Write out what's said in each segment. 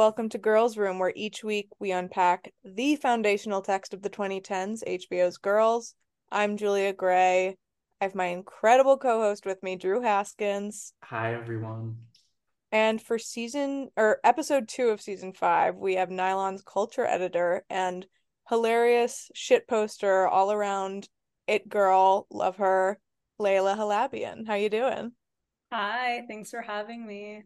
Welcome to Girls Room, where each week we unpack the foundational text of the 2010s, HBO's Girls. I'm Julia Gray. I have my incredible co host with me, Drew Haskins. Hi, everyone. And for season or episode two of season five, we have Nylon's culture editor and hilarious shit poster all around it girl. Love her, Layla Halabian. How you doing? Hi, thanks for having me.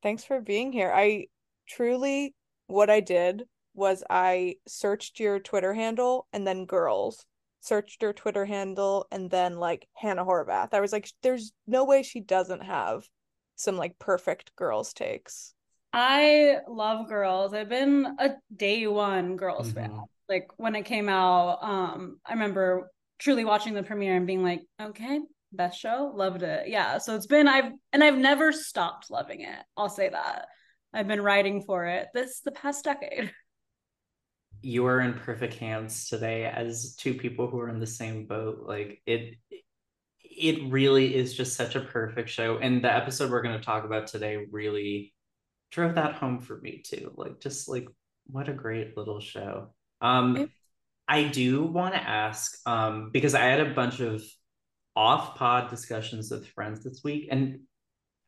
Thanks for being here. I truly what I did was I searched your Twitter handle and then girls, searched her Twitter handle and then like Hannah Horvath. I was like, there's no way she doesn't have some like perfect girls takes. I love girls. I've been a day one girls mm-hmm. fan. Like when it came out, um, I remember truly watching the premiere and being like, okay, best show, loved it. Yeah. So it's been I've and I've never stopped loving it. I'll say that. I've been writing for it this the past decade. You are in perfect hands today as two people who are in the same boat. Like it it really is just such a perfect show. And the episode we're going to talk about today really drove that home for me too. Like just like what a great little show. Um I do want to ask um because I had a bunch of off pod discussions with friends this week and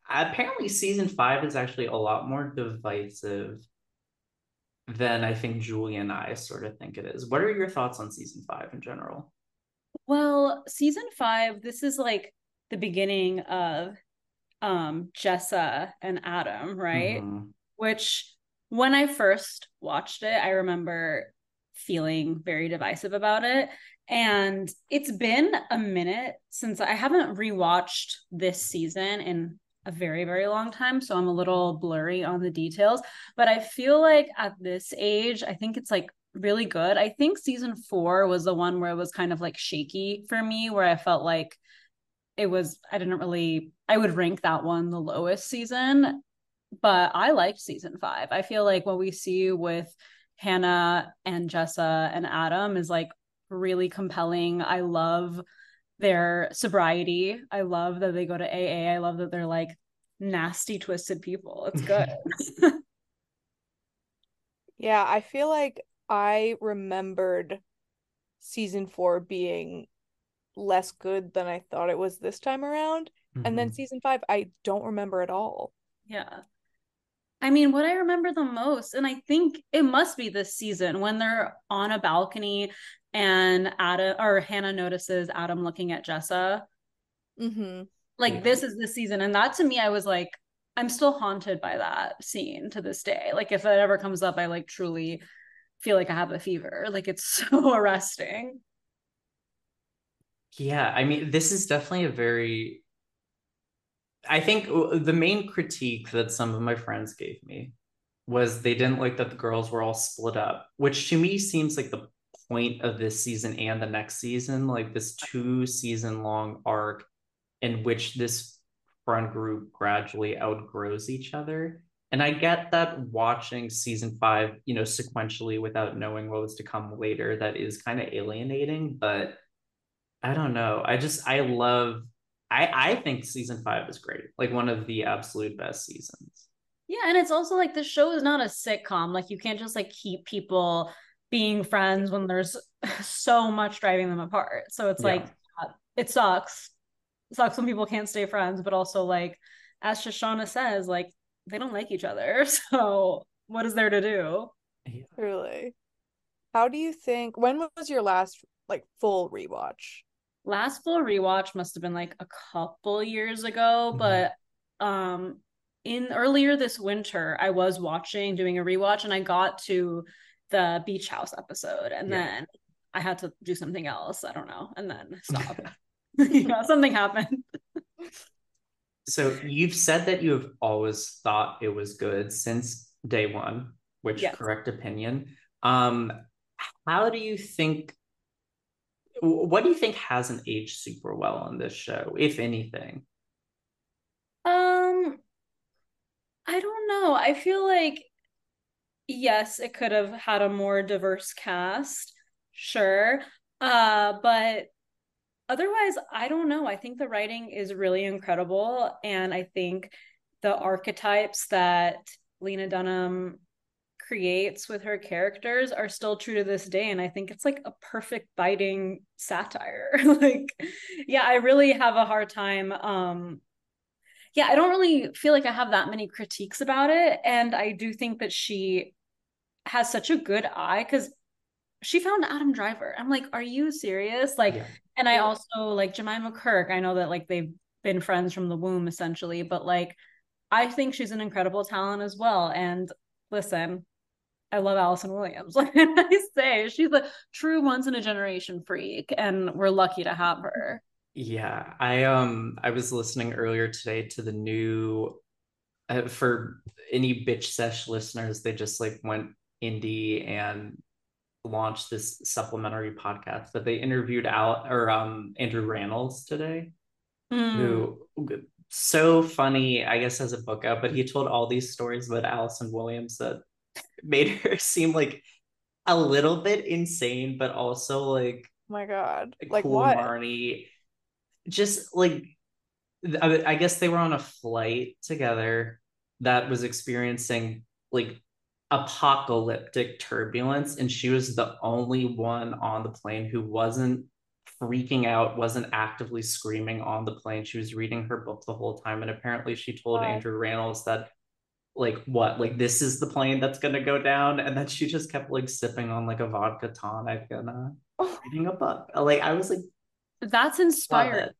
apparently season five is actually a lot more divisive than I think Julie and I sort of think it is. What are your thoughts on season five in general? Well, season five, this is like the beginning of um Jessa and Adam, right? Mm-hmm. Which when I first watched it, I remember feeling very divisive about it. And it's been a minute since I haven't rewatched this season in a very very long time so i'm a little blurry on the details but i feel like at this age i think it's like really good. I think season 4 was the one where it was kind of like shaky for me where i felt like it was i didn't really i would rank that one the lowest season but i liked season 5 i feel like what we see with hannah and jessa and adam is like really compelling. I love their sobriety. I love that they go to AA. I love that they're like nasty, twisted people. It's good. yeah, I feel like I remembered season four being less good than I thought it was this time around. Mm-hmm. And then mm-hmm. season five, I don't remember at all. Yeah. I mean, what I remember the most, and I think it must be this season when they're on a balcony and Adam or Hannah notices Adam looking at Jessa. Mm-hmm. Like yeah. this is the season, and that to me, I was like, I'm still haunted by that scene to this day. Like if it ever comes up, I like truly feel like I have a fever. Like it's so arresting. Yeah, I mean, this is definitely a very. I think uh, the main critique that some of my friends gave me was they didn't like that the girls were all split up, which to me seems like the point of this season and the next season, like this two season long arc in which this friend group gradually outgrows each other. And I get that watching season five, you know, sequentially without knowing what was to come later, that is kind of alienating. But I don't know. I just I love I I think season five is great, like one of the absolute best seasons. Yeah, and it's also like the show is not a sitcom. Like you can't just like keep people being friends when there's so much driving them apart. So it's yeah. like it sucks. It sucks when people can't stay friends, but also like as Shoshanna says, like they don't like each other. So what is there to do? Truly. How do you think when was your last like full rewatch? Last full rewatch must have been like a couple years ago, mm-hmm. but um in earlier this winter I was watching doing a rewatch and I got to the beach house episode and yeah. then I had to do something else. I don't know. And then stop. yeah, something happened. so you've said that you have always thought it was good since day one, which yes. correct opinion. Um, how do you think what do you think hasn't aged super well on this show, if anything? Um I don't know. I feel like yes, it could have had a more diverse cast, sure. Uh, but otherwise, I don't know. I think the writing is really incredible. And I think the archetypes that Lena Dunham creates with her characters are still true to this day and i think it's like a perfect biting satire. Like yeah i really have a hard time um yeah i don't really feel like i have that many critiques about it and i do think that she has such a good eye because she found adam driver. I'm like are you serious? Like yeah. and i also like jemima kirk i know that like they've been friends from the womb essentially but like i think she's an incredible talent as well and listen I love Allison Williams. Like I say, she's a true once in a generation freak, and we're lucky to have her. Yeah, I um I was listening earlier today to the new uh, for any bitch sesh listeners. They just like went indie and launched this supplementary podcast that they interviewed out or um Andrew Rannells today, mm. who so funny, I guess, as a book out, but he told all these stories about Allison Williams that made her seem like a little bit insane, but also like oh my god, like cool what? Marnie. Just like I guess they were on a flight together that was experiencing like apocalyptic turbulence, and she was the only one on the plane who wasn't freaking out, wasn't actively screaming on the plane. She was reading her book the whole time, and apparently she told Andrew Rannells that like what like this is the plane that's gonna go down? And then she just kept like sipping on like a vodka tonic and uh oh. reading a book. Like i was like that's inspired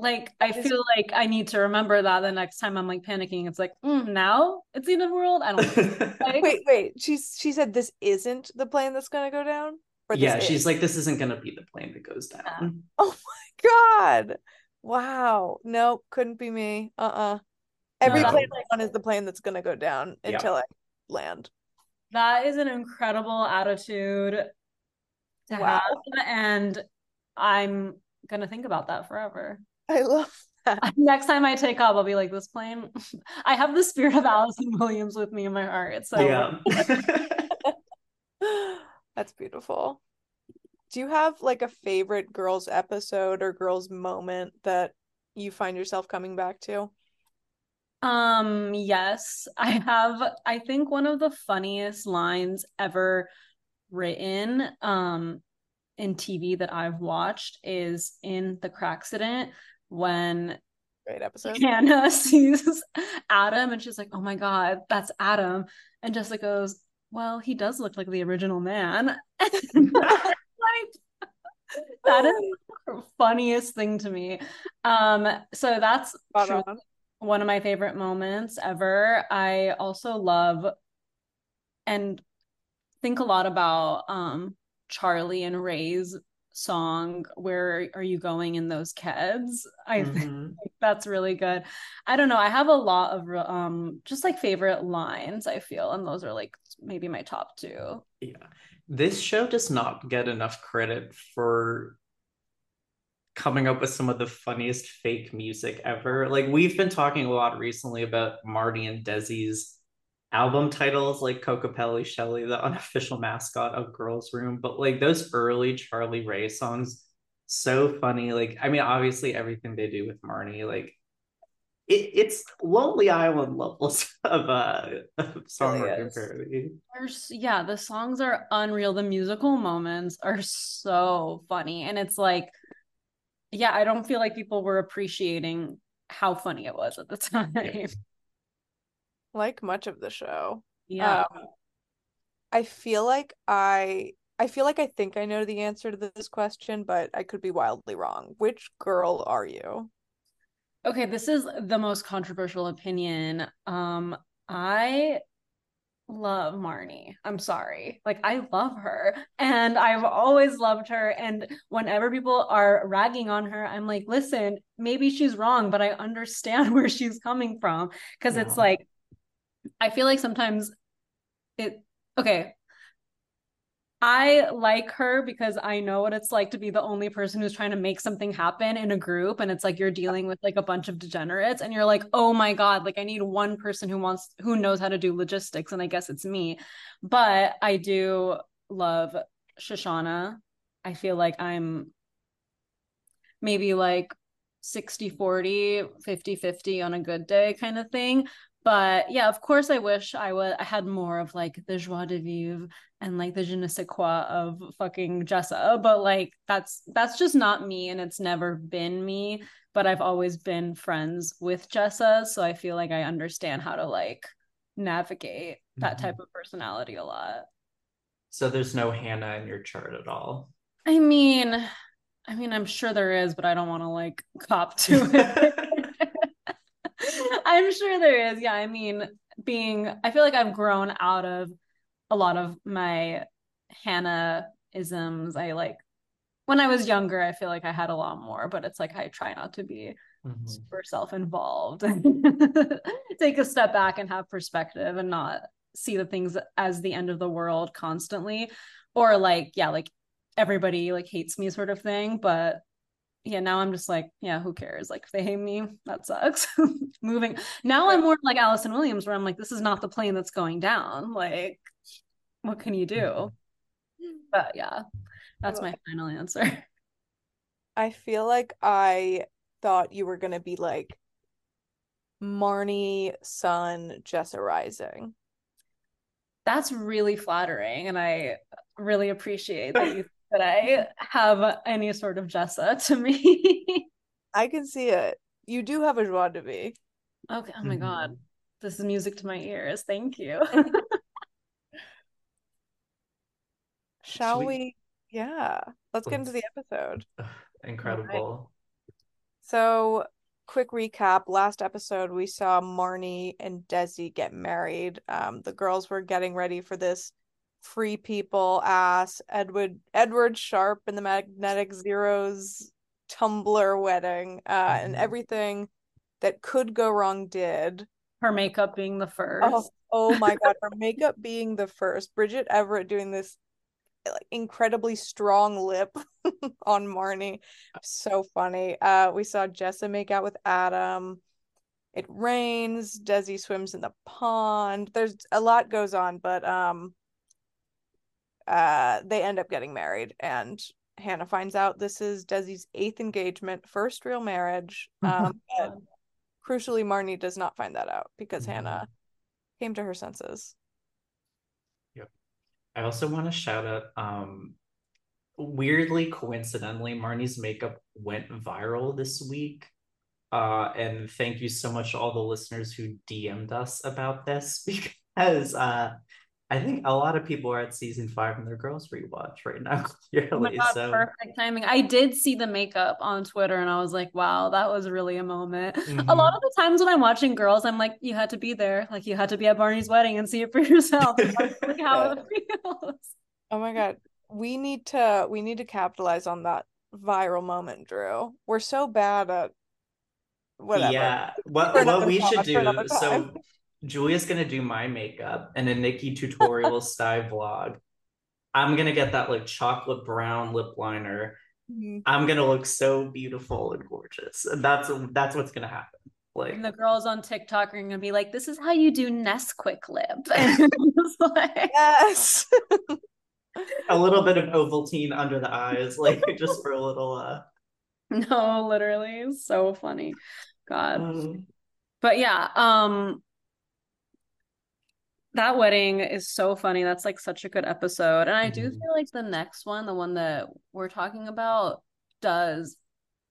like i feel like i need to remember that the next time i'm like panicking it's like mm, now it's the end of the world? I don't like, wait wait. She's she said this isn't the plane that's gonna go down? Yeah she's like this isn't gonna be the plane that goes down. Yeah. oh my god. Wow. No couldn't be me. Uh-uh Every no. plane I on is the plane that's going to go down until I land. That is an incredible attitude to wow. have. And I'm going to think about that forever. I love that. Next time I take off, I'll be like, this plane, I have the spirit of Allison Williams with me in my heart. So, yeah. that's beautiful. Do you have like a favorite girls episode or girls moment that you find yourself coming back to? Um, yes, I have I think one of the funniest lines ever written um in TV that I've watched is in The Crackcident when Great episode. Hannah sees Adam and she's like, "Oh my god, that's Adam." And Jessica goes, "Well, he does look like the original man." like that is the funniest thing to me. Um, so that's one of my favorite moments ever. I also love and think a lot about um Charlie and Ray's song where are you going in those keds i mm-hmm. think that's really good i don't know i have a lot of um just like favorite lines i feel and those are like maybe my top two yeah this show does not get enough credit for coming up with some of the funniest fake music ever. Like we've been talking a lot recently about Marty and Desi's album titles like Kokopelli Shelley, the unofficial mascot of Girls Room, but like those early Charlie Ray songs, so funny. Like, I mean, obviously everything they do with Marnie, like it, it's Lonely Island levels of uh songwriting parody. Yeah, the songs are unreal. The musical moments are so funny. And it's like yeah, I don't feel like people were appreciating how funny it was at the time. Like much of the show. Yeah. Um, I feel like I I feel like I think I know the answer to this question, but I could be wildly wrong. Which girl are you? Okay, this is the most controversial opinion. Um I love Marnie. I'm sorry. Like I love her and I've always loved her and whenever people are ragging on her, I'm like, "Listen, maybe she's wrong, but I understand where she's coming from." Cuz yeah. it's like I feel like sometimes it okay, I like her because I know what it's like to be the only person who's trying to make something happen in a group and it's like you're dealing with like a bunch of degenerates and you're like, "Oh my god, like I need one person who wants who knows how to do logistics and I guess it's me." But I do love Shoshanna. I feel like I'm maybe like 60 40, 50 50 on a good day kind of thing, but yeah, of course, I wish I would. I had more of like the joie de vivre and like the je ne sais quoi of fucking Jessa. But like that's that's just not me, and it's never been me. But I've always been friends with Jessa, so I feel like I understand how to like navigate that mm-hmm. type of personality a lot. So there's no Hannah in your chart at all. I mean, I mean, I'm sure there is, but I don't want to like cop to it. I'm sure there is. Yeah, I mean, being I feel like I've grown out of a lot of my Hannah isms. I like when I was younger, I feel like I had a lot more, but it's like I try not to be mm-hmm. super self-involved and take a step back and have perspective and not see the things as the end of the world constantly or like yeah like everybody like hates me sort of thing but yeah now i'm just like yeah who cares? Like if they hate me that sucks. Moving now i'm more like allison williams where i'm like this is not the plane that's going down. Like what can you do? Mm-hmm. but yeah that's my final answer. I feel like i thought you were going to be like Marnie Sun Jessa Rising. That's really flattering, and I really appreciate that you that I have any sort of Jessa to me. I can see it. You do have a joie de vivre. Okay. Oh my mm-hmm. god, this is music to my ears. Thank you. Shall we... we... Yeah, let's get into the episode. Incredible. So, quick recap last episode, we saw Marnie and Desi get married. Um, the girls were getting ready for this free people ass Edward Edward Sharpe and the Magnetic Zeros Tumblr wedding, uh, mm-hmm. and everything that could go wrong did. Her makeup being the first. Oh, oh my god, her makeup being the first. Bridget Everett doing this like incredibly strong lip on Marnie. So funny. Uh we saw Jessa make out with Adam. It rains, Desi swims in the pond. There's a lot goes on, but um uh they end up getting married and Hannah finds out this is Desi's eighth engagement, first real marriage. Um but crucially Marnie does not find that out because mm-hmm. Hannah came to her senses. Yep. I also want to shout out um weirdly coincidentally Marnie's makeup went viral this week. Uh and thank you so much to all the listeners who DM'd us about this because uh I think a lot of people are at season five and their girls rewatch right now. Clearly, oh God, so perfect timing. I did see the makeup on Twitter and I was like, wow, that was really a moment. Mm-hmm. A lot of the times when I'm watching girls, I'm like, you had to be there. Like you had to be at Marnie's wedding and see it for yourself. like how it feels. Oh my God. We need to we need to capitalize on that viral moment, Drew. We're so bad at whatever. Yeah. What what we should do so Julia's gonna do my makeup and a Nikki tutorial style vlog. I'm gonna get that like chocolate brown lip liner. Mm-hmm. I'm gonna look so beautiful and gorgeous. And that's that's what's gonna happen. Like and the girls on TikTok are gonna be like, "This is how you do Nesquik lip." And like, yes. a little bit of Ovaltine under the eyes, like just for a little. uh No, literally, so funny. God. Um, but yeah, um, that wedding is so funny. That's like such a good episode. And I do mm-hmm. feel like the next one, the one that we're talking about, does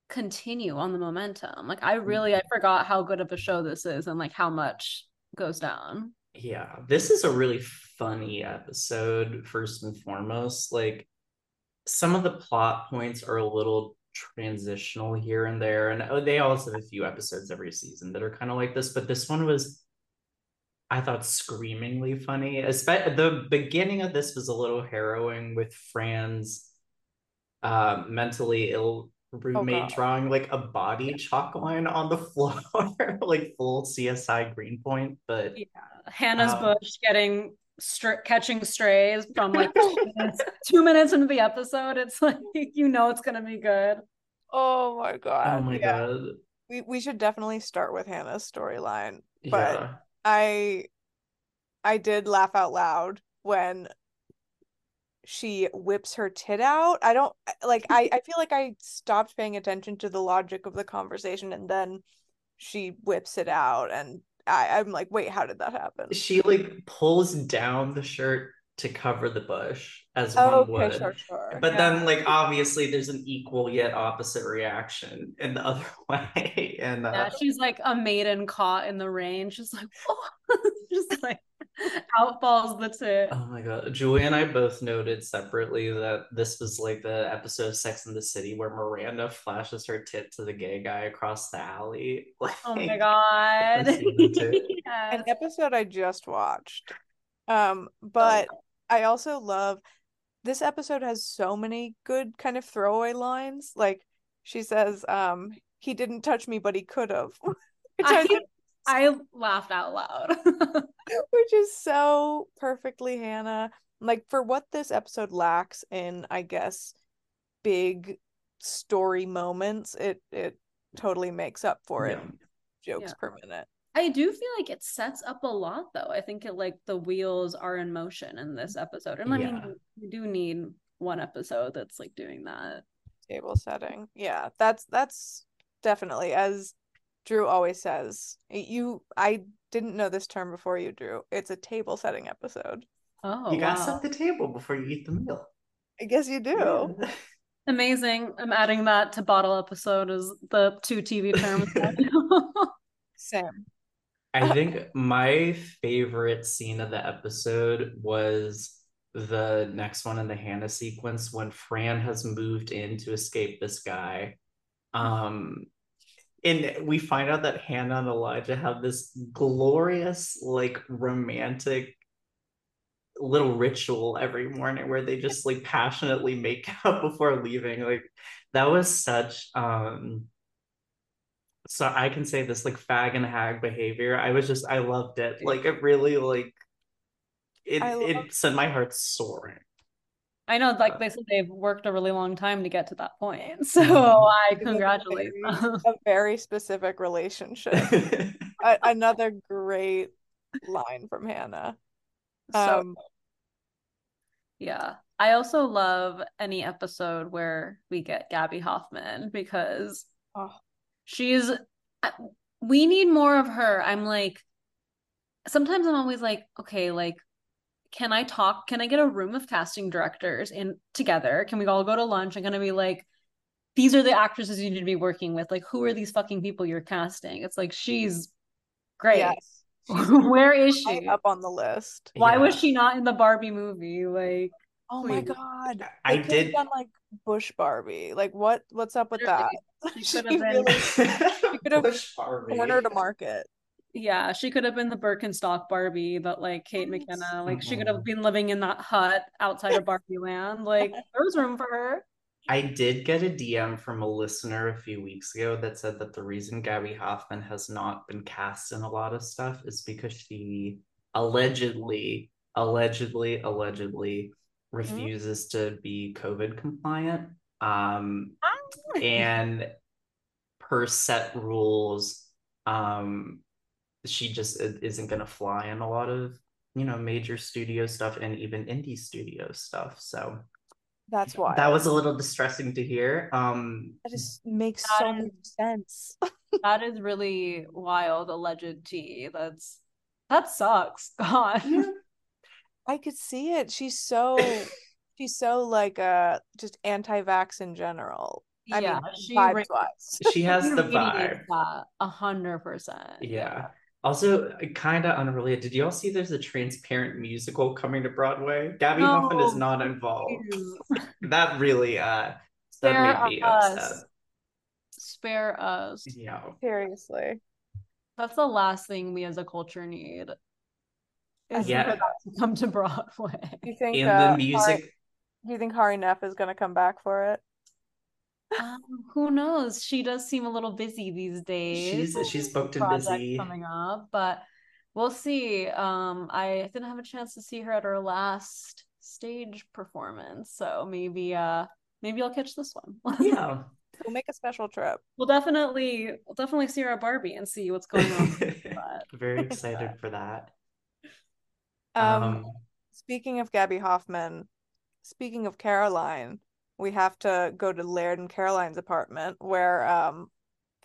continue on the momentum. Like I really I forgot how good of a show this is and like how much goes down. Yeah. This is a really funny episode first and foremost. Like some of the plot points are a little transitional here and there and oh, they also have a few episodes every season that are kind of like this, but this one was I thought screamingly funny. Especially the beginning of this was a little harrowing with Fran's uh, mentally ill roommate oh, drawing like a body chalk line on the floor, like full CSI Greenpoint. But yeah, Hannah's um, bush getting str- catching strays from like two, minutes, two minutes into the episode. It's like you know it's gonna be good. Oh my god! Oh my yeah. god! We we should definitely start with Hannah's storyline, but. Yeah I I did laugh out loud when she whips her tit out. I don't like I I feel like I stopped paying attention to the logic of the conversation and then she whips it out and I, I'm like, wait, how did that happen? She like pulls down the shirt to cover the bush as Oh, one okay, would. sure, sure. But yeah. then like obviously there's an equal yet opposite reaction in the other way. And uh, Yeah, she's like a maiden caught in the rain. She's like, oh, just like out falls the tit. Oh my god. Julie and I both noted separately that this was like the episode of Sex in the City where Miranda flashes her tit to the gay guy across the alley. Like, Oh my god. That's season two. Yes. An episode I just watched. Um, but I also love this episode has so many good kind of throwaway lines. Like she says, um, he didn't touch me, but he could have. Which I I, think I laughed out loud. which is so perfectly Hannah. Like for what this episode lacks in, I guess, big story moments, it it totally makes up for it. Yeah. in Jokes Yeah. per minute. I do feel like it sets up a lot though. I think it like the wheels are in motion in this episode. And I Yeah. mean we do need one episode that's like doing that. Table setting. Yeah, that's that's definitely as Drew always says. You I didn't know this term before you, Drew. It's a table setting episode. Oh you gotta wow. set the table before you eat the meal. I guess you do. Yeah. Amazing. I'm adding that to bottle episode as the two TV terms. Sam. I think my favorite scene of the episode was the next one in the Hannah sequence when Fran has moved in to escape this guy. Um, and we find out that Hannah and Elijah have this glorious, like romantic little ritual every morning where they just like passionately make out before leaving. Like that was such um so I can say this like fag and hag behavior. I was just I loved it. Like it really like it love- it sent my heart soaring. I know, like they said, they've worked a really long time to get to that point. So Mhm. I It a congratulate very- them. A very specific relationship. A- another great line from Hannah. So Um, yeah. I also love any episode where we get Gaby Hoffmann because oh, she's we need more of her. I'm like sometimes I'm always like, okay, like can I talk? Can I get a room of casting directors in together? Can we all go to lunch? I'm gonna be like, these are the actresses you need to be working with. Like, who are these fucking people you're casting? It's like she's great. yes. She's Where is high she? up on the list. Why was she not in the Barbie movie? Like, Oh my god. I They could did- done like Bush Barbie. Like what what's up with that? Literally, she She could have been- really could have cornered a market. yeah, she could have been the Birkenstock Barbie that like Kate McKinnon. Like, she could have been living in that hut outside of Barbie Land. Like, there was room for her. I did get a DM from a listener a few weeks ago that said that the reason Gaby Hoffmann has not been cast in a lot of stuff is because she allegedly, allegedly, allegedly refuses to be COVID compliant. Um, and per set rules, um, she just isn't going to fly in a lot of, you know, major studio stuff and even indie studio stuff. So That's why. that was a little distressing to hear. Um, that just makes That so is- much sense. that is really wild, alleged tea. That's that sucks. God. I could see it. She's so she's so like uh just anti-vax in general. I yeah, mean, she vibes ra- wise. she has the vibe. that A hundred percent. Yeah. Also, kind of unrelated. Did you all see there's a transparent musical coming to Broadway? Gaby No, Hoffmann is not involved. That really, uh, Spare that made me us. upset. Spare us. Yeah. Seriously. That's the last thing we as a culture need. Is Yeah. for that to come to Broadway. Do you think And uh, the music, Hari, you think Hari Nef is gonna come back for it? Um, who knows? She does seem a little busy these days. she's she's booked and busy. coming up, but we'll see. Um, I didn't have a chance to see her at her last stage performance, so maybe uh maybe I'll catch this one. Yeah. We'll make a special trip. we'll definitely we'll definitely see her at Barbie and see what's going on. Very excited for that. Um, Um, speaking of Gaby Hoffmann, speaking of Caroline, we have to go to Laird and Caroline's apartment where um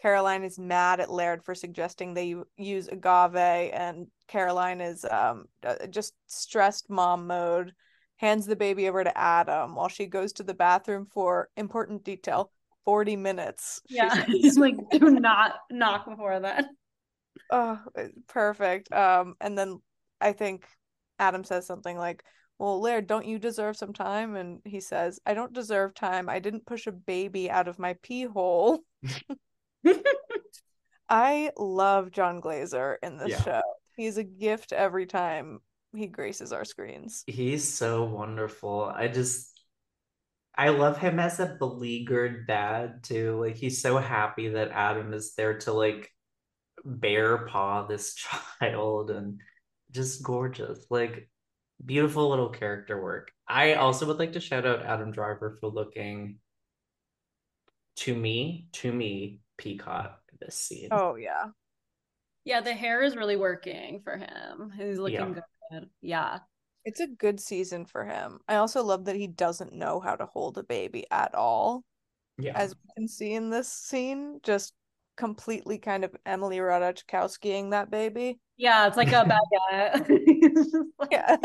Caroline is mad at Laird for suggesting they use agave, and Caroline is um just stressed mom mode. Hands the baby over to Adam while she goes to the bathroom for important detail 40 minutes. Yeah, he's like, do not knock before that. Oh, perfect. Um, and then I think Adam says something like, Well, Laird, don't you deserve some time? And he says, I don't deserve time. I didn't push a baby out of my pee hole. I love Jon Glaser in this yeah. show. He's a gift every time he graces our screens. He's so wonderful. I just I love him as a beleaguered dad too. Like he's so happy that Adam is there to like bear paw this child and just gorgeous. Like beautiful little character work. I also would like to shout out Adam Driver for looking to me, to me, peacock this scene. Oh yeah. Yeah, the hair is really working for him. He's looking yeah. good. Yeah. It's a good season for him. I also love that he doesn't know how to hold a baby at all. Yeah. As we can see in this scene, just completely kind of Emily Ratajkowskiing that baby. Yeah, it's like a bad guy. yeah.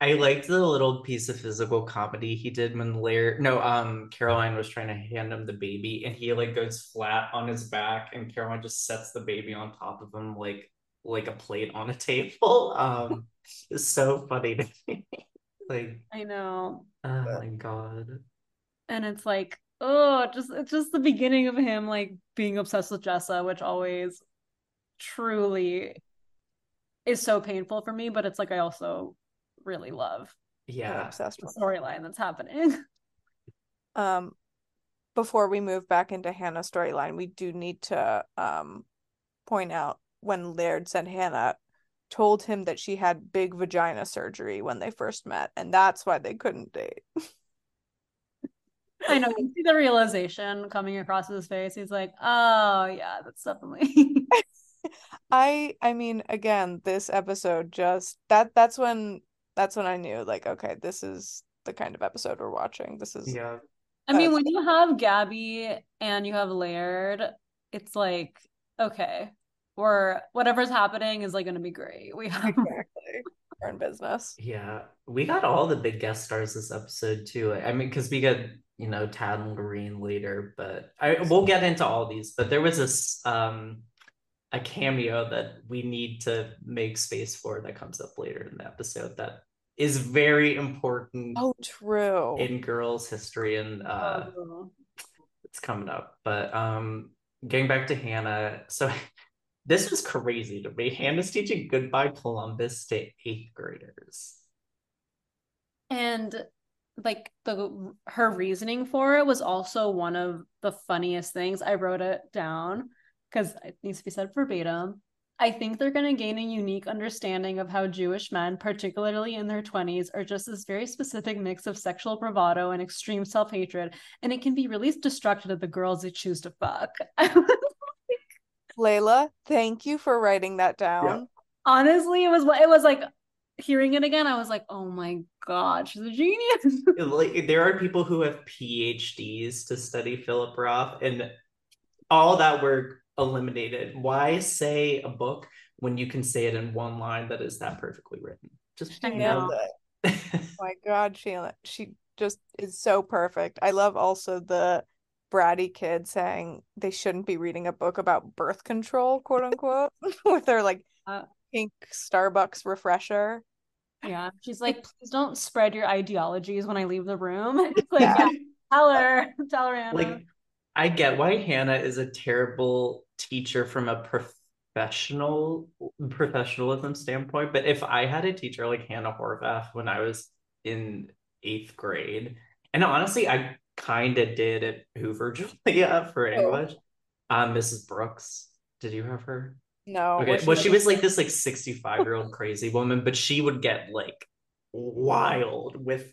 I liked the little piece of physical comedy he did when Laird, no, um, Caroline was trying to hand him the baby, and he like goes flat on his back, and Caroline just sets the baby on top of him like like a plate on a table. Um, it's so funny to me. like I know. Oh my god. And it's like, oh, just it's just the beginning of him like being obsessed with Jessa, which always truly is so painful for me, but it's like I also really love yeah obsessed with storyline that's happening. Um before we move back into Hannah's storyline, we do need to um point out when Laird said Hannah told him that she had big vagina surgery when they first met, and that's why they couldn't date. I know. You see the realization coming across his face. He's like, "Oh yeah, that's definitely." I I mean, again, this episode just that that's when that's when I knew like, okay, this is the kind of episode we're watching. This is yeah. I mean, when you have Gaby and you have Laird, it's like, okay, or whatever's happening is like going to be great. We have exactly. We're in business. Yeah, we got all the big guest stars this episode too. I mean, because we got you know Tad and Loreen later, but I we'll get into all these. But there was this um a cameo that we need to make space for that comes up later in the episode that is very important. Oh, true. In girls' history, and uh, oh. it's coming up. But um, getting back to Hannah, so this was crazy to me. Hannah's teaching Goodbye Columbus to eighth graders. And like the her reasoning for it was also one of the funniest things. I wrote it down because it needs to be said verbatim. I think they're going to gain a unique understanding of how Jewish men, particularly in their 20s, are just this very specific mix of sexual bravado and extreme self hatred, and it can be really destructive to the girls they choose to fuck. Layla, thank you for writing that down. Yeah. Honestly, it was it was like hearing it again. I was like, oh my god, she's a genius. like there are people who have PhDs to study Philip Roth, and all that work eliminated. Why say a book when you can say it in one line that is that perfectly written? Just I know. oh my god, Sheila, she just is so perfect. I love also the bratty kid saying they shouldn't be reading a book about birth control, quote unquote, with their like uh, pink Starbucks refresher. Yeah, she's like, please don't spread your ideologies when I leave the room. It's like, yeah. yeah, tell her, tell her, Hannah. Like, I get why Hannah is a terrible teacher from a professional professionalism standpoint, but if I had a teacher like Hannah Horvath when I was in eighth grade, and honestly, I kind of did at Hoover Julia for oh. English. Oh. Um, Mrs. Brooks, did you have her? No. Okay. Well, she was like this like 65 year old crazy woman, but she would get like wild with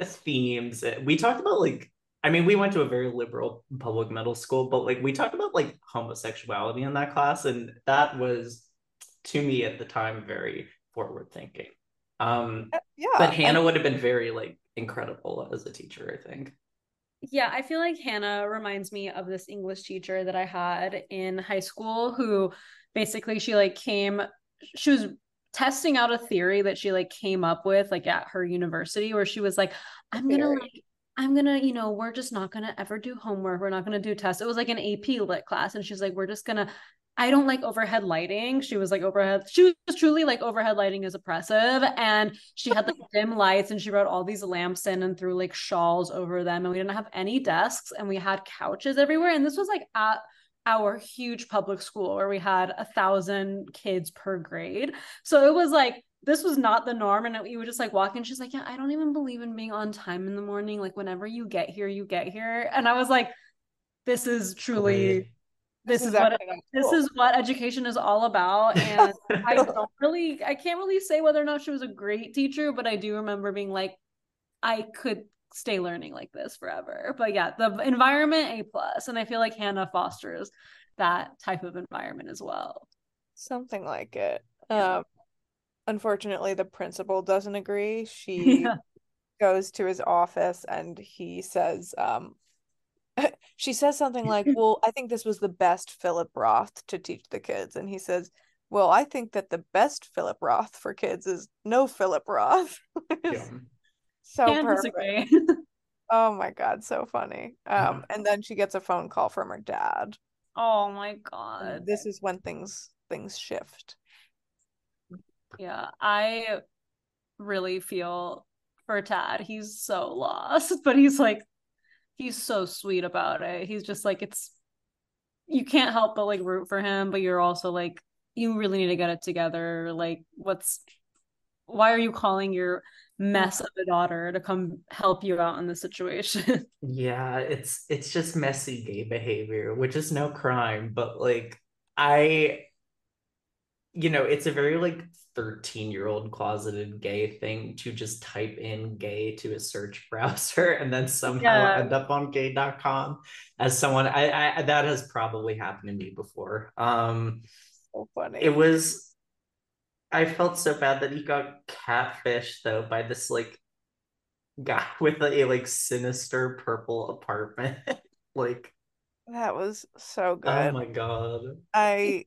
themes. We talked about like, I mean, we went to a very liberal public middle school, but like we talked about like homosexuality in that class, and that was to me at the time very forward thinking. Um, uh, yeah. But Hannah I... would have been very like incredible as a teacher, I think. yeah, I feel like Hannah reminds me of this English teacher that I had in high school who basically she like came she was testing out a theory that she like came up with like at her university where she was like I'm going to like I'm gonna, you know, we're just not gonna ever do homework. We're not gonna do tests. It was like an AP lit class, and she's like, we're just gonna. I don't like overhead lighting. She was like overhead. She was truly like overhead lighting is oppressive, and she had like dim lights, and she brought all these lamps in and threw like shawls over them, and we didn't have any desks, and we had couches everywhere, and this was like at our huge public school where we had a thousand kids per grade. So it was like this was not the norm. And we would just like walk in. She's like, Yeah, I don't even believe in being on time in the morning. Like, whenever you get here, you get here. And I was like, This is truly. This, this is, what cool. this is what education is all about and i don't really i can't really say whether or not she was a great teacher but i do remember being like i could stay learning like this forever. But yeah the environment a plus. And i feel like hannah fosters that type of environment as well. Something like it. Yeah. um unfortunately the principal doesn't agree. She yeah. goes to his office and he says um she says something like well i think this was the best philip roth to teach the kids. And he says well i think that the best philip roth for kids is no philip roth. Yeah. So Can't perfect. oh my god so funny. Um and then she gets a phone call from her dad. Oh my god. this is when things things shift. Yeah, I really feel for Tad. He's so lost, but he's like, he's so sweet about it. He's just like, it's, you can't help but like root for him, but you're also like, you really need to get it together. Like, what's, why are you calling your mess of a daughter to come help you out in the situation? yeah, it's, it's just messy gay behavior, which is no crime, but like, I, you know, it's a very like 13 year old closeted gay thing to just type in gay to a search browser and then somehow yeah. end up on gay.com as someone I, I that has probably happened to me before um so funny it was i felt so bad that he got catfished though by this like guy with a, a like sinister purple apartment like that was so oh good oh my god i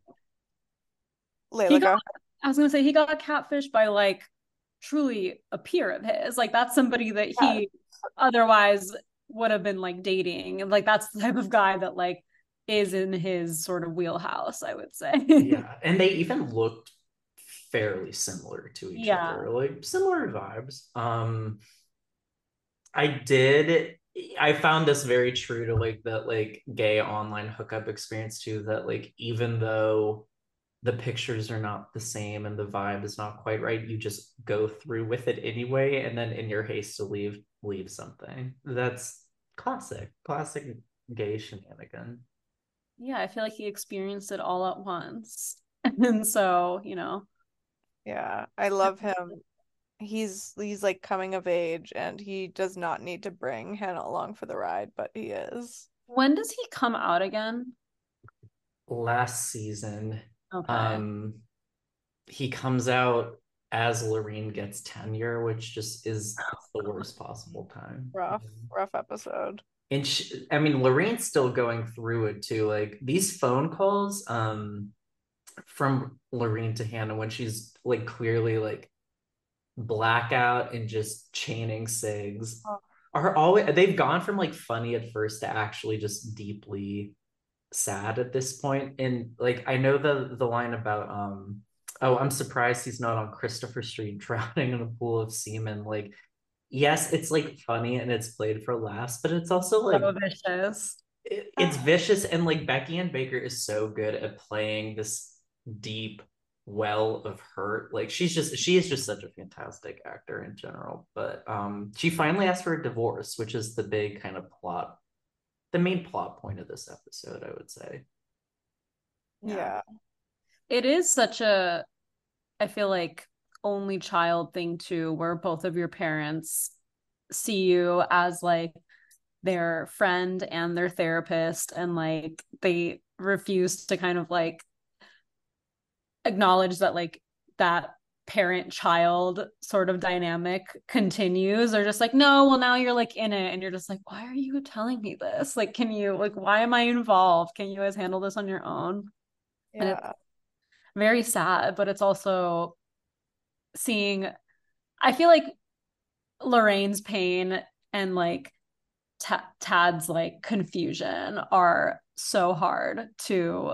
Layla, got, I was gonna say he got catfished by like truly a peer of his. Like that's somebody that he yeah. otherwise would have been like dating. And like that's the type of guy that like is in his sort of wheelhouse, I would say. yeah. And they even looked fairly similar to each yeah. other. Like similar vibes. Um I did I found this very true to like that like gay online hookup experience too that like even though the pictures are not the same and the vibe is not quite right you just go through with it anyway and then in your haste to leave leave something that's classic classic gay shenanigan yeah i feel like he experienced it all at once and so you know yeah i love him he's he's like coming of age and he does not need to bring hannah along for the ride but he is when does he come out again last season Okay. Um, he comes out as Loreen gets tenure, which just is the worst possible time. Rough, rough episode. And she, I mean, Loreen's still going through it too. Like these phone calls, um, from Loreen to Hannah when she's like clearly like blackout and just chaining cigs oh. are always they've gone from like funny at first to actually just deeply sad at this point. and like i know the the line about um oh i'm surprised he's not on christopher street drowning in a pool of semen like yes it's like funny and it's played for laughs but it's also like so vicious it, it's vicious and like Becky Ann Baker is so good at playing this deep well of hurt like she's just she is just such a fantastic actor in general but um she finally asked for a divorce which is the big kind of plot the main plot point of this episode, I would say. Yeah. It is such a I feel like only child thing too, where both of your parents see you as like their friend and their therapist and like they refuse to kind of like acknowledge that like that parent child sort of dynamic continues. They're just like no well now you're like in it. And you're just like why are you telling me this? Like can you like why am i involved? Can you guys handle this on your own? Yeah. very sad but it's also seeing i feel like lorraine's pain and like tad's like confusion are so hard to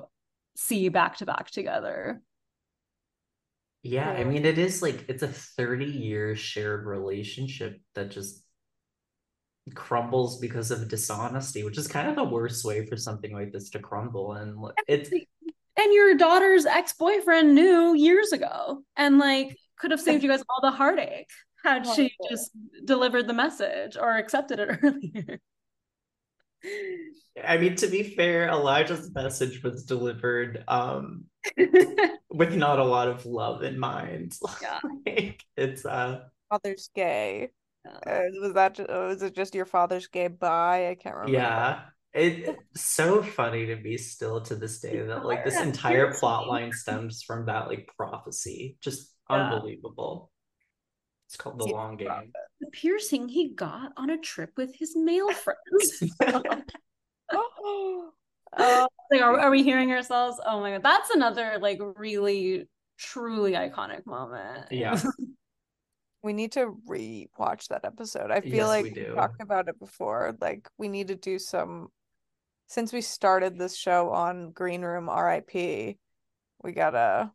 see back to back together yeah, I mean, it is like it's a 30 year shared relationship that just crumbles because of dishonesty, which is kind of the worst way for something like this to crumble. And it's and your daughter's ex boyfriend knew years ago and like could have saved you guys all the heartache had she just delivered the message or accepted it earlier. I mean, to be fair, Elijah's message was delivered um, with not a lot of love in mind. Yeah, like, it's uh, father's gay. Yeah. Uh, was that just, was it just your father's gay bye? I can't remember. Yeah, it, it's so funny to me still to this day that like this entire plot line stems from that like prophecy. Just yeah. unbelievable. It's called the long game. The piercing he got on a trip with his male friends. oh, uh, like, are, are we hearing ourselves? Oh my god, that's another like really truly iconic moment. Yeah. we need to re-watch that episode. I feel yes, like we, we talked about it before. Like we need to do some since we started this show on Green Room RIP, we gotta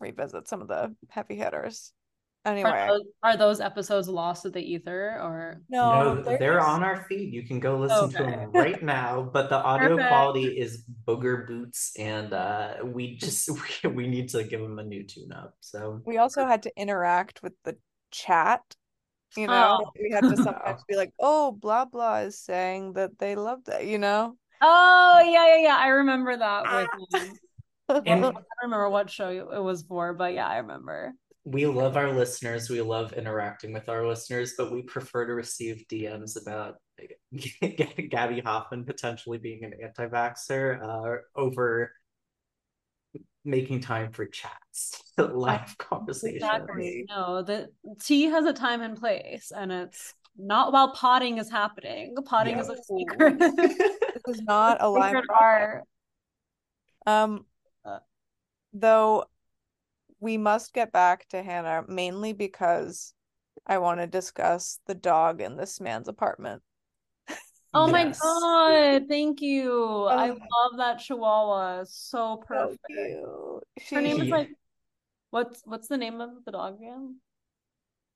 revisit some of the heavy hitters. Anyway, are those, are those, episodes lost to the ether or no? no they're, they're on our feed. You can go listen okay. to them right now. But the audio Perfect. quality is booger boots, and uh, we just we, we need to give them a new tune up. So we also had to interact with the chat. You know, oh. we had to sometimes be like, "Oh, blah blah is saying that they love that," you know. Oh yeah, yeah, yeah. I remember that with. and, I don't remember what show it was for, but yeah, I remember we love our listeners. We love interacting with our listeners, but we prefer to receive DMs about Gaby Hoffmann potentially being an anti vaxxer uh, over making time for chats, live conversations. Exactly. No, the tea has a time and place, and it's not while potting is happening. Potting yeah. is a secret. this is not a live art. Um, uh, though we must get back to Hannah mainly because I want to discuss the dog in this man's apartment. Oh yes. my god, thank you. Oh. I love that chihuahua. So perfect. So Her name is like what's what's the name of the dog again?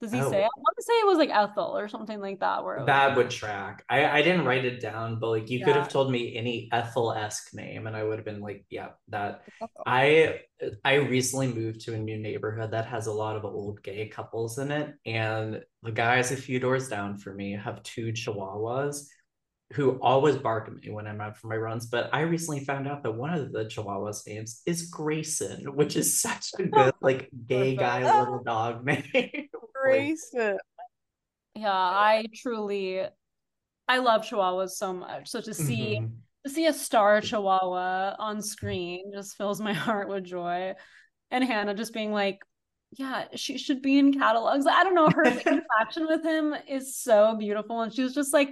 Does he oh. say? I want to say it was like Ethel or something like that. Where that would track. I I didn't write it down, but like you yeah. could have told me any Ethel esque name, and I would have been like, yeah, that. Oh. I I recently moved to a new neighborhood that has a lot of old gay couples in it, and the guys a few doors down for me have two Chihuahuas who always bark at me when I'm out for my runs. But I recently found out that one of the Chihuahuas' names is Grayson, which is such a good like gay guy little dog name. Grayson. Yeah, I truly I love Chihuahuas so much. So to see mm-hmm. to see a star Chihuahua on screen just fills my heart with joy. And Hannah just being like, yeah, she should be in catalogs. I don't know. Her interaction with him is so beautiful. And she was just like,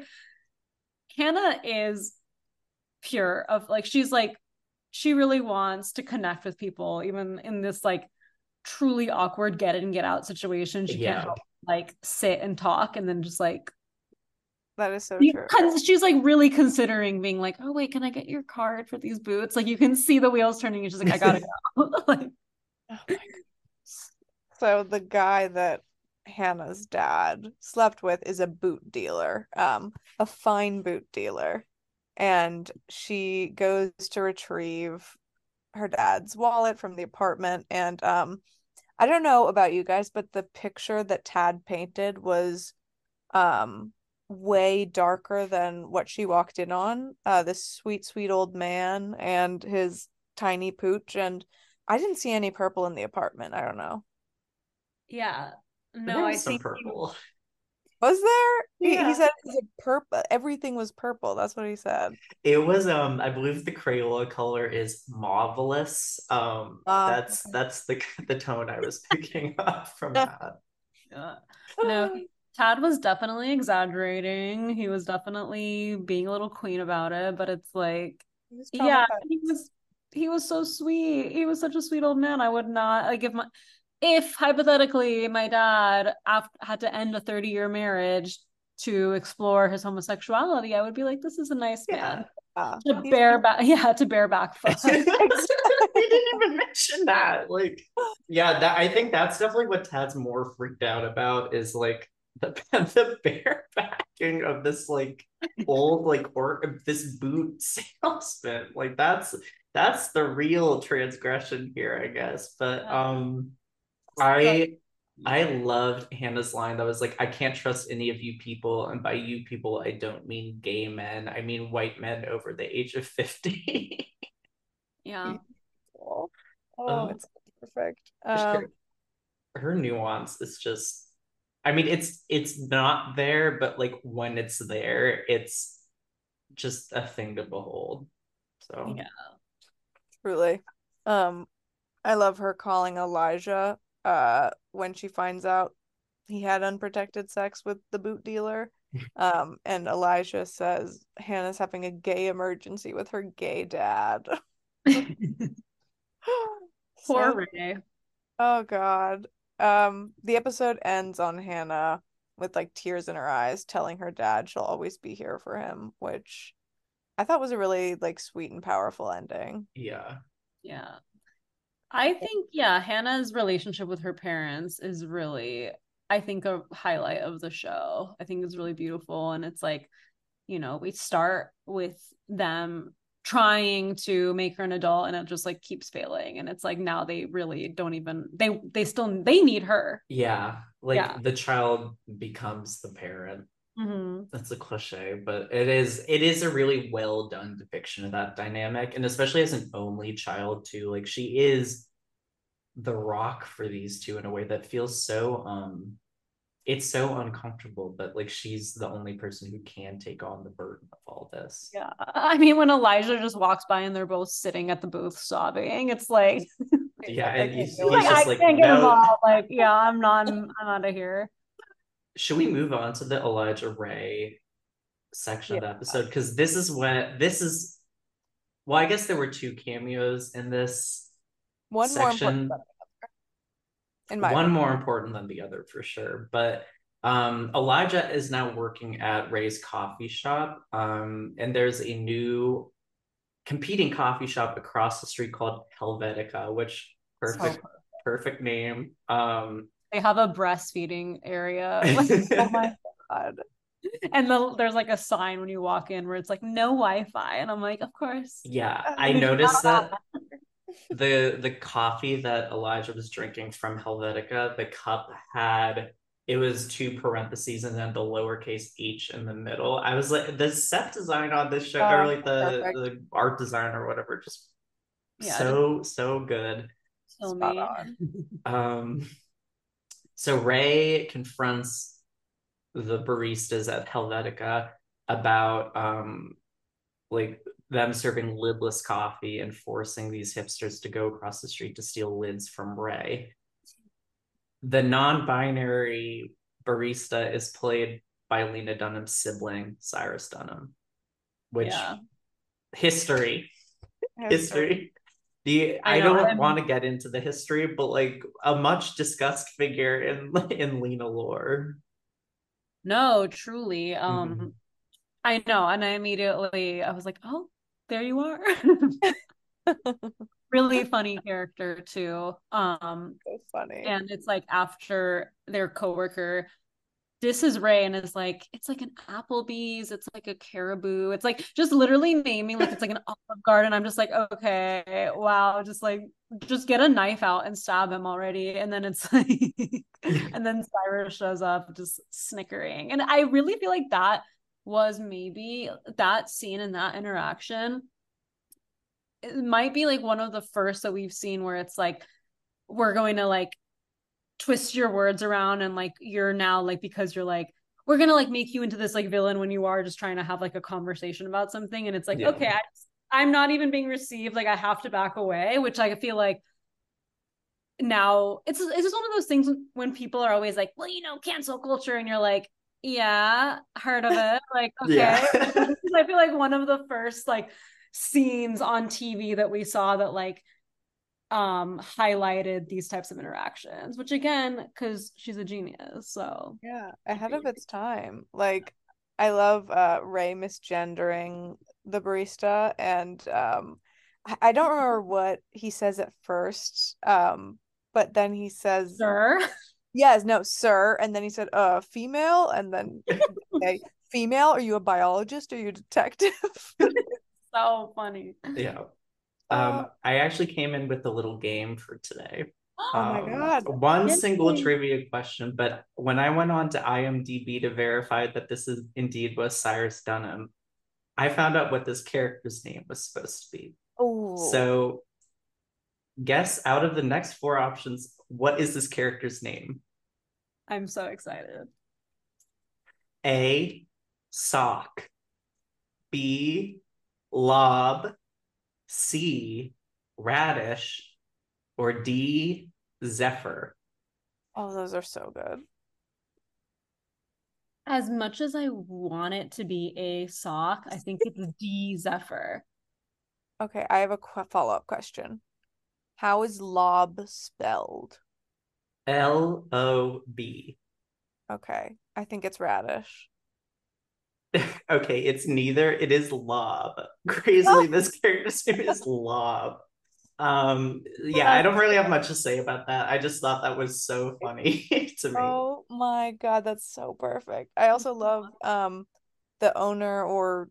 Hannah is pure of like she's like she really wants to connect with people even in this like truly awkward get in get out situation she yeah. can't help, like sit and talk and then just like that is so true she's like really considering being like oh wait can i get your card for these boots like you can see the wheels turning and she's like i gotta go like oh so the guy that Hannah's dad slept with is a boot dealer, um, a fine boot dealer. And she goes to retrieve her dad's wallet from the apartment. And um, I don't know about you guys, but the picture that Tad painted was um way darker than what she walked in on. Uh, this sweet, sweet old man and his tiny pooch. And I didn't see any purple in the apartment. I don't know. Yeah, no, I think purple. Was there? Yeah. He, he said it was a purple. Everything was purple. That's what he said. It was um I believe the Crayola color is marvelous. Um uh, that's that's the the tone I was picking up from that. Yeah. No, Tad was definitely exaggerating. He was definitely being a little queen about it, but it's like yeah, he was he was so sweet. He was such a sweet old man. I would not like if my if hypothetically my dad after, had to end a 30 year marriage to explore his homosexuality, I would be like, this is a nice yeah. man. Uh, to bear back, yeah, to bear back. we didn't even mention that. Like, yeah, that I think that's definitely what Tad's more freaked out about is like the the bare backing of this like old like or this boot salesman. Like that's that's the real transgression here, I guess. But um I I loved Hannah's line that was like, I can't trust any of you people. And by you people, I don't mean gay men. I mean white men over the age of 50. yeah. Oh, um, it's perfect. Um, her, her nuance is just I mean it's it's not there, but like when it's there, it's just a thing to behold. So yeah. Truly. Um I love her calling Elijah uh when she finds out he had unprotected sex with the boot dealer. Um, and Elijah says Hannah's having a gay emergency with her gay dad. Poor Ray. Oh god. Um, the episode ends on Hannah with like tears in her eyes, telling her dad she'll always be here for him, which I thought was a really like sweet and powerful ending. Yeah. Yeah. I think yeah, Hannah's relationship with her parents is really I think a highlight of the show. I think it's really beautiful and it's like you know, we start with them trying to make her an adult and it just like keeps failing and it's like now they really don't even they they still they need her yeah like yeah. the child becomes the parent mm-hmm. that's a cliche but it is it is a really well done depiction of that dynamic and especially as an only child too like she is the rock for these two in a way that feels so um it's so uncomfortable but like she's the only person who can take on the burden of all this yeah i mean when elijah just walks by and they're both sitting at the booth sobbing it's like yeah and he's, he's like, just I like can't no. get involved like yeah i'm not i'm out of here should we move on to the elijah ray section yeah. of the episode because this is when this is well i guess there were two cameos in this one section in my one opinion. more important than the other for sure. But um, Elijah is now working at Ray's coffee shop, um, and there's a new competing coffee shop across the street called Helvetica, which perfect so perfect name. Um, they have a breastfeeding area. oh my god. And the, there's like a sign when you walk in where it's like no Wi-Fi, and I'm like, of course. Yeah, I noticed that the the coffee that Elijah was drinking from Helvetica, the cup had it was two parentheses and then the lowercase h in the middle. I was like, the set design on this show, oh, or like the, the art design or whatever, just yeah, so so good. So me. um, so Ray confronts the baristas at Helvetica about um like them serving lidless coffee and forcing these hipsters to go across the street to steal lids from Ray. The non binary barista is played by Lena Dunham's sibling, Cyrus Dunham, which yeah. history. history. The I, I don't want to get into the history, but like a much discussed figure in in Lena lore. No, truly. Um mm-hmm. I know, and I immediately I was like, oh, there you are. really funny character too. Um so funny. And it's like after their coworker this is Ray and is like, it's like an Applebee's, it's like a caribou. It's like just literally naming like it's like an Olive Garden. I'm just like, okay, wow, just like just get a knife out and stab him already. And then it's like and then Cyrus shows up just snickering. And I really feel like that was maybe that scene and that interaction it might be like one of the first that we've seen where it's like we're going to like twist your words around and like you're now like because you're like we're gonna like make you into this like villain when you are just trying to have like a conversation about something and it's like yeah. okay I, i'm not even being received like i have to back away which i feel like now it's it's just one of those things when people are always like well you know cancel culture and you're like yeah heard of it like okay yeah. i feel like one of the first like scenes on tv that we saw that like um highlighted these types of interactions which again because she's a genius so. Yeah ahead of its time. Like i love uh ray misgendering the barista and um I don't remember what he says at first um but then he says sir? Yes no sir and then he said uh female and then okay, female are you a biologist? Or are you a detective? So funny. Yeah um, I actually came in with a little game for today. Oh my um, god. One single trivia question, but when I went on to IMDb to verify that this is indeed was Cyrus Dunham, I found out what this character's name was supposed to be. Oh. So guess out of the next four options, what is this character's name? I'm so excited. A sock. B lob. C, radish, or D, zephyr? Oh, those are so good. As much as I want it to be a sock, I think it's D, zephyr. Okay, I have a qu- follow up question. How is lob spelled? L O B. Okay, I think it's radish. okay, it's neither. It is Lob. Crazily, this character's name is Lob. Um, yeah, I don't really have much to say about that. I just thought that was so funny to me. Oh my god, that's so perfect. I also love um the owner or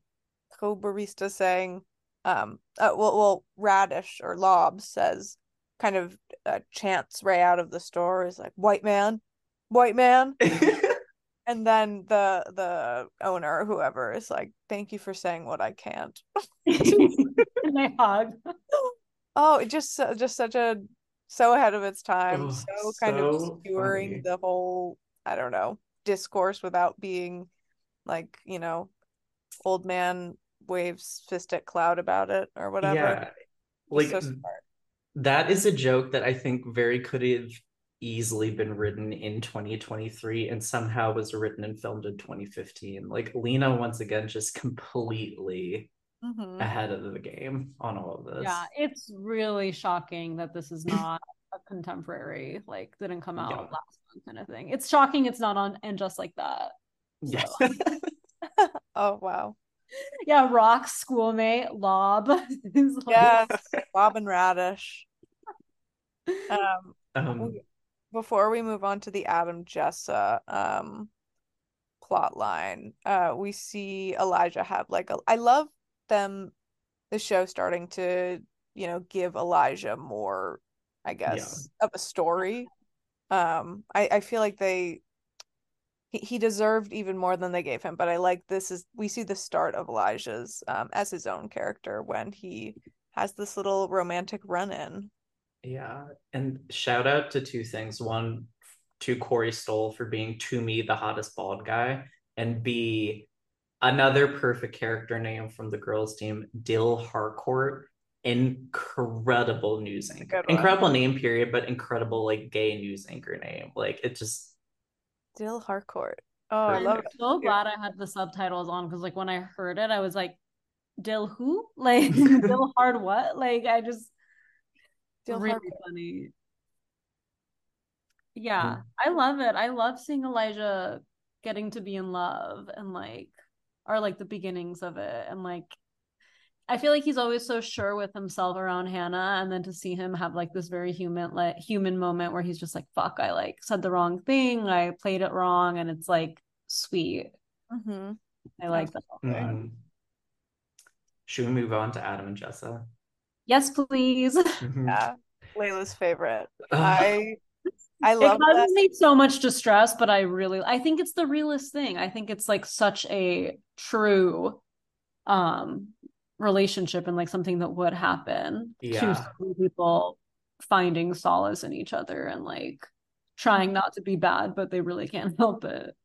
co-barista saying um uh, well well radish or lob says kind of uh, chants Ray out of the store is like white man white man and then the the owner whoever is like thank you for saying what i can't. And they hug. Oh it just uh, just such a so ahead of its time oh, so kind so of skewering the whole i don't know discourse without being like you know old man waves fist at cloud about it or whatever. Yeah like so that is a joke that i think very could have easily been written in 2023 and somehow was written and filmed in 2015. Like Lena once again just completely mm-hmm. ahead of the game on all of this. Yeah, it's really shocking that this is not a contemporary, like didn't come out yeah. last month kind of thing. It's shocking it's not on and just like that. So. Yeah. oh wow. Yeah, Rock schoolmate Lob. yes, Lob and Radish. Um, um before we move on to the Adam Jessa um plot line, uh we see Elijah have like a I love them the show starting to, you know, give Elijah more, I guess, yeah. of a story. Um I, I feel like they he, he deserved even more than they gave him, but I like this is we see the start of Elijah's um as his own character when he has this little romantic run in yeah. And shout out to two things. One, to Corey Stoll for being to me the hottest bald guy. And B, another perfect character name from the girls' team, Dill Harcourt. Incredible news anchor. Incredible name, period, but incredible like gay news anchor name. Like it just Dill Harcourt. Oh, I love it. so glad I had the subtitles on because like when I heard it, I was like, Dill who? Like Dill Hard what? Like I just Still really funny. Yeah, I love it. I love seeing Elijah getting to be in love and like are like the beginnings of it and like I feel like he's always so sure with himself around Hannah, and then to see him have like this very human, like human moment where he's just like, "Fuck, I like said the wrong thing, I played it wrong," and it's like sweet. Mm-hmm. I like that. Mm-hmm. Should we move on to Adam and Jessa? Yes, please. Mm-hmm. Yeah, Layla's favorite. I I love it causes me so much distress, but I really I think it's the realest thing. I think it's like such a true um relationship and like something that would happen yeah. to people finding solace in each other and like trying not to be bad, but they really can't help it.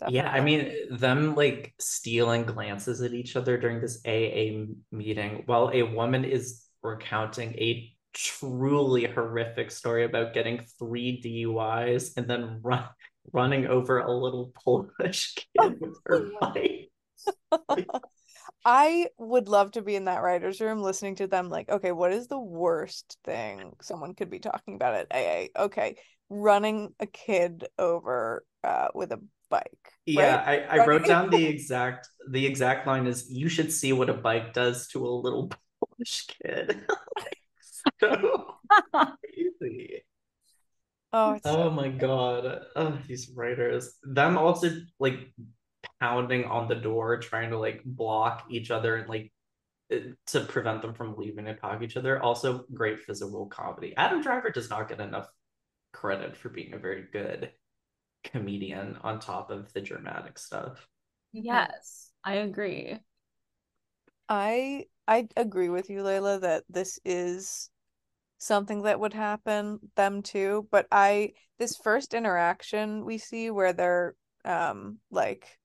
Definitely. Yeah, I mean, them like stealing glances at each other during this AA meeting while a woman is recounting a truly horrific story about getting three DUIs and then run, running over a little Polish kid with her bike. I would love to be in that writer's room listening to them like, okay, what is the worst thing someone could be talking about at AA? Okay, running a kid over uh, with a bike. Yeah, right? I, I wrote down the exact the exact line is you should see what a bike does to a little Polish kid. so crazy. Oh, oh so my god. Oh, these writers. Them also like pounding on the door, trying to like block each other and like uh, to prevent them from leaving and talk each other. Also, great physical comedy. Adam Driver does not get enough credit for being a very good comedian on top of the dramatic stuff. Yes, I agree. I I agree with you, Layla, that this is something that would happen them too. But I this first interaction we see where they're um like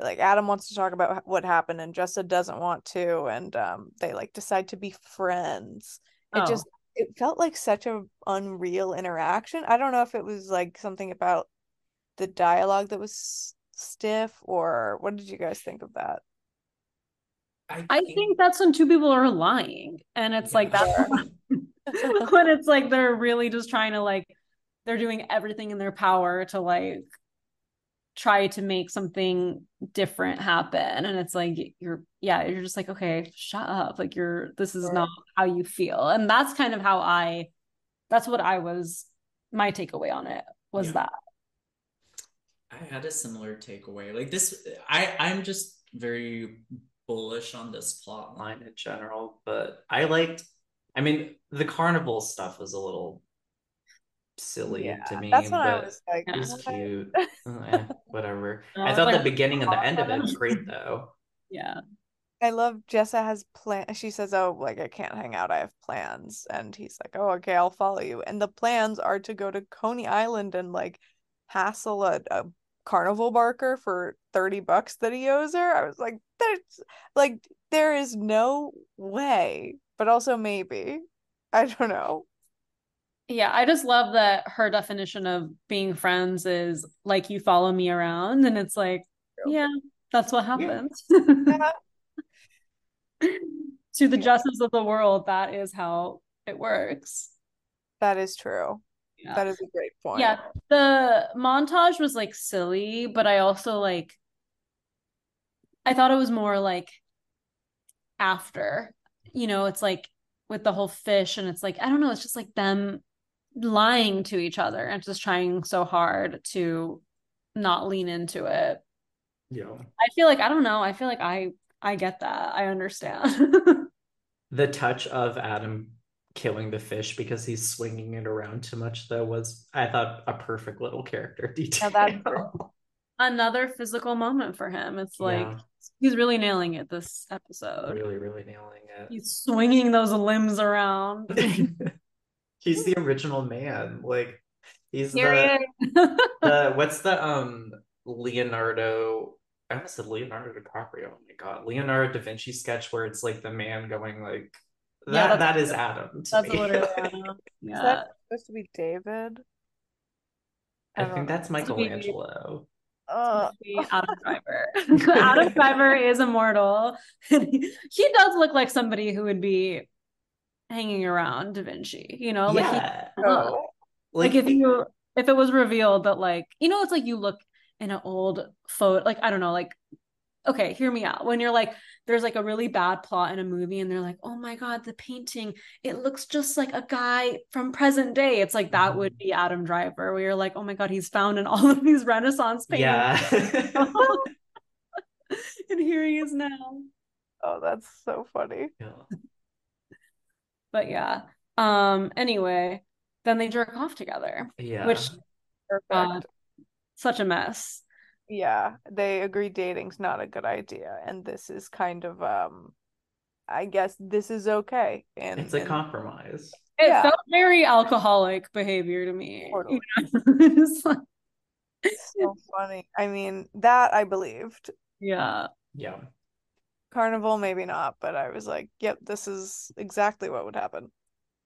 like Adam wants to talk about what happened and Jessa doesn't want to and um they like decide to be friends. It oh. just it felt like such a unreal interaction. I don't know if it was like something about the dialogue that was stiff or what did you guys think of that? I think, I think that's when two people are lying and it's yeah. like that when it's like they're really just trying to like they're doing everything in their power to like try to make something different happen and it's like you're yeah you're just like okay shut up like you're this is not how you feel and that's kind of how i that's what i was my takeaway on it was yeah. that i had a similar takeaway like this i i'm just very bullish on this plot line in general but i liked i mean the carnival stuff was a little silly yeah, to me. That's what I was like. It was cute. eh, whatever. Uh, I thought like, the beginning and the end of it was great though. Yeah. I love Jessa has plan. She says, "Oh, like I can't hang out. I have plans." And he's like, "Oh, okay, I'll follow you." And the plans are to go to Coney Island and like hassle a, a carnival barker for 30 bucks that he owes her. I was like, "There's like there is no way." But also maybe. I don't know. Yeah, I just love that her definition of being friends is like you follow me around, and it's like, yeah, that's what happens. Yeah. to the justice of the world, that is how it works. That is true. Yeah. That is a great point. Yeah. The montage was like silly, but I also like I thought it was more like after. You know, it's like with the whole fish and it's like I don't know, it's just like them lying to each other and just trying so hard to not lean into it. Yeah. I feel like I don't know. I feel like I I get that. I understand. the touch of Adam killing the fish because he's swinging it around too much though was I thought a perfect little character detail. Yeah, another physical moment for him. It's like yeah. he's really nailing it this episode. Really, really nailing it. He's swinging those limbs around. he's the original man. Like he's the, the what's the um Leonardo I almost said Leonardo DiCaprio. Oh my god, Leonardo da Vinci sketch where it's like the man going like that. Yeah, that is Adam. that's me. literally Adam. Yeah. Is that supposed to be David? I, I think that's Michelangelo. Oh, Adam Driver. Adam Driver is immortal. he, he does look like somebody who would be hanging around Da Vinci, you know? Like, yeah. he, oh. like, like if you if it was revealed that like, you know, it's like you look in an old photo, like I don't know, like okay, hear me out. When you're like, there's like a really bad plot in a movie, and they're like, oh my God, the painting, it looks just like a guy from present day. It's like that would be Adam Driver, where you're like, oh my God, he's found in all of these Renaissance paintings. Yeah. and here he is now. Oh, that's so funny. Yeah but yeah um anyway then they jerk off together yeah which uh, such a mess yeah they agree dating's not a good idea and this is kind of um i guess this is okay and it's a and, compromise it yeah. felt very alcoholic behavior to me totally. so funny. I mean, that I believed. Yeah. Yeah. Carnival, maybe not, but I was like, yep, this is exactly what would happen.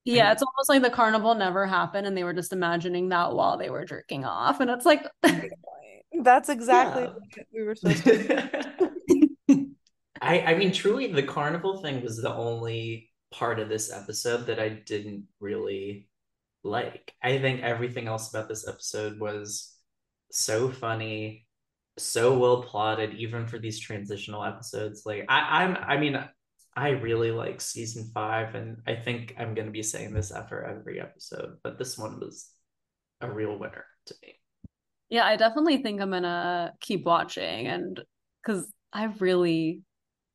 Yeah, it's almost like the carnival never happened and they were just imagining that while they were jerking off. And it's like that's exactly yeah. what we were supposed to I I mean truly the carnival thing was the only part of this episode that I didn't really like. I think everything else about this episode was so funny, so well plotted, even for these transitional episodes. Like I, I'm, I mean, I really like season five, and I think I'm gonna be saying this after every episode, but this one was a real winner to me. Yeah, I definitely think I'm gonna keep watching, and because I really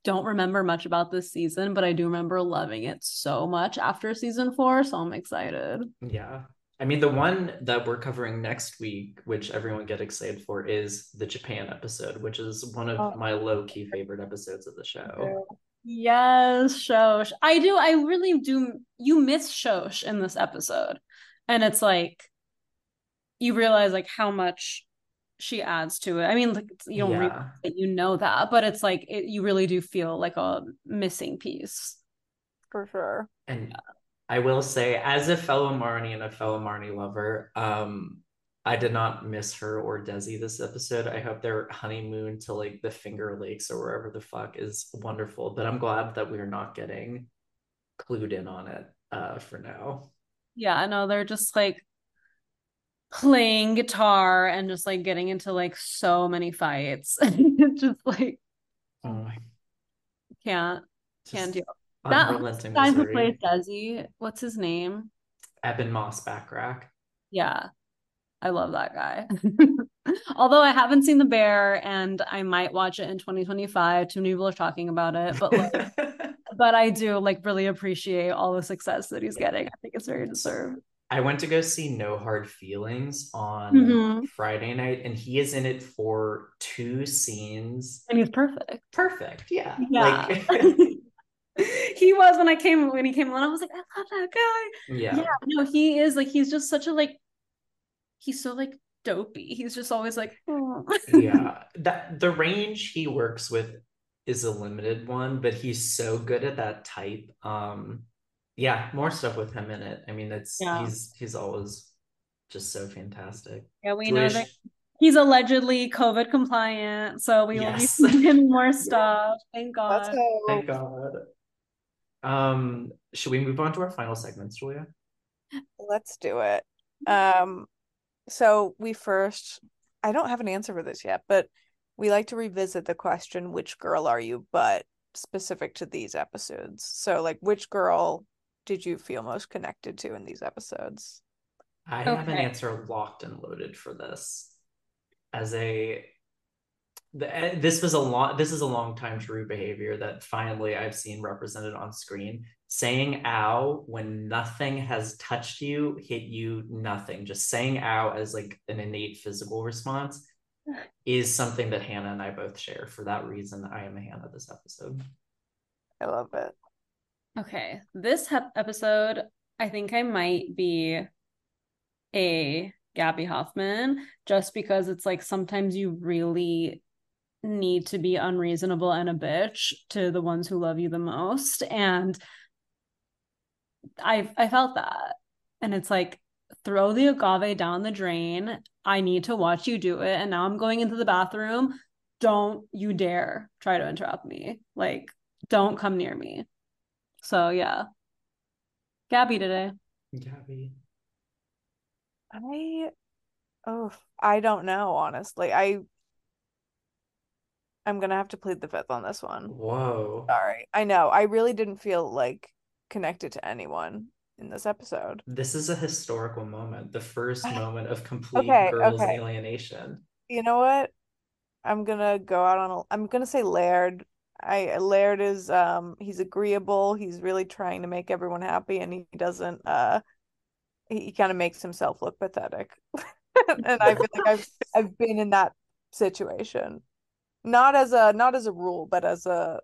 don't remember much about this season, but I do remember loving it so much after season four. So I'm excited. Yeah. I mean, the one that we're covering next week, which everyone get excited for, is the Japan episode, which is one of oh. my low key favorite episodes of the show. Yes, Shosh. I do. I really do. You miss Shosh in this episode. And it's like, you realize like how much she adds to it. I mean, like you don't yeah. read you know that, but it's like it, you really do feel like a missing piece. For sure. And yeah. I will say, as a fellow Marnie and a fellow Marnie lover, um, I did not miss her or Desi this episode. I hope their honeymoon to like the Finger Lakes or wherever the fuck is wonderful. But I'm glad that we're not getting clued in on it uh, for now. Yeah, I know they're just like playing guitar and just like getting into like so many fights. It's just like oh can't can't deal. That guy who plays Desi, what's his name? Ebon Moss-Bachrach. Yeah. I love that guy. Although I haven't seen The Bear and I might watch it in 2025. Too many people are talking about it, but like, but I do like really appreciate all the success that he's getting. I think it's very deserved. I went to go see No Hard Feelings on mm-hmm. Friday night, and he is in it for two scenes. And he's perfect. Perfect. Yeah. Yeah. Like... he was when I came when he came on. I was like, I love that guy. Yeah. Yeah. No, he is like he's just such a like he's so like dopey. He's just always like, oh. yeah. That the range he works with is a limited one, but he's so good at that type. Um yeah, more stuff with him in it. I mean, it's yeah. he's he's always just so fantastic. Yeah, we know that he's allegedly COVID compliant, so we yes. will be seeing more stuff. Thank God. Thank God. Um, should we move on to our final segments, Julia? Let's do it. Um, so we first, I don't have an answer for this yet, but we like to revisit the question, "Which girl are you?" But specific to these episodes. So, like, which girl did you feel most connected to in these episodes? I okay. have an answer locked and loaded for this. As a the, eh, this was a long this is a long time true behavior that finally I've seen represented on screen. Saying ow when nothing has touched you, hit you, nothing. Just saying ow as like an innate physical response is something that Hannah and I both share. For that reason, I am a Hannah this episode. I love it. Okay, this episode, I think I might be a Gaby Hoffmann just because it's like sometimes you really need to be unreasonable and a bitch to the ones who love you the most and I I felt that and it's like throw the agave down the drain I need to watch you do it and now I'm going into the bathroom don't you dare try to interrupt me like don't come near me so yeah. Gaby today. Gaby. I oh I don't know, honestly. I I'm gonna have to plead the fifth on this one. Whoa. Sorry. I know. I really didn't feel like connected to anyone in this episode. This is a historical moment. The first moment of complete okay, girls okay. alienation. You know what? I'm gonna go out on a I'm gonna say Laird I Laird is um he's agreeable. He's really trying to make everyone happy, and he doesn't. uh He, he kind of makes himself look pathetic, and I feel like I've I've been in that situation, not as a not as a rule, but as a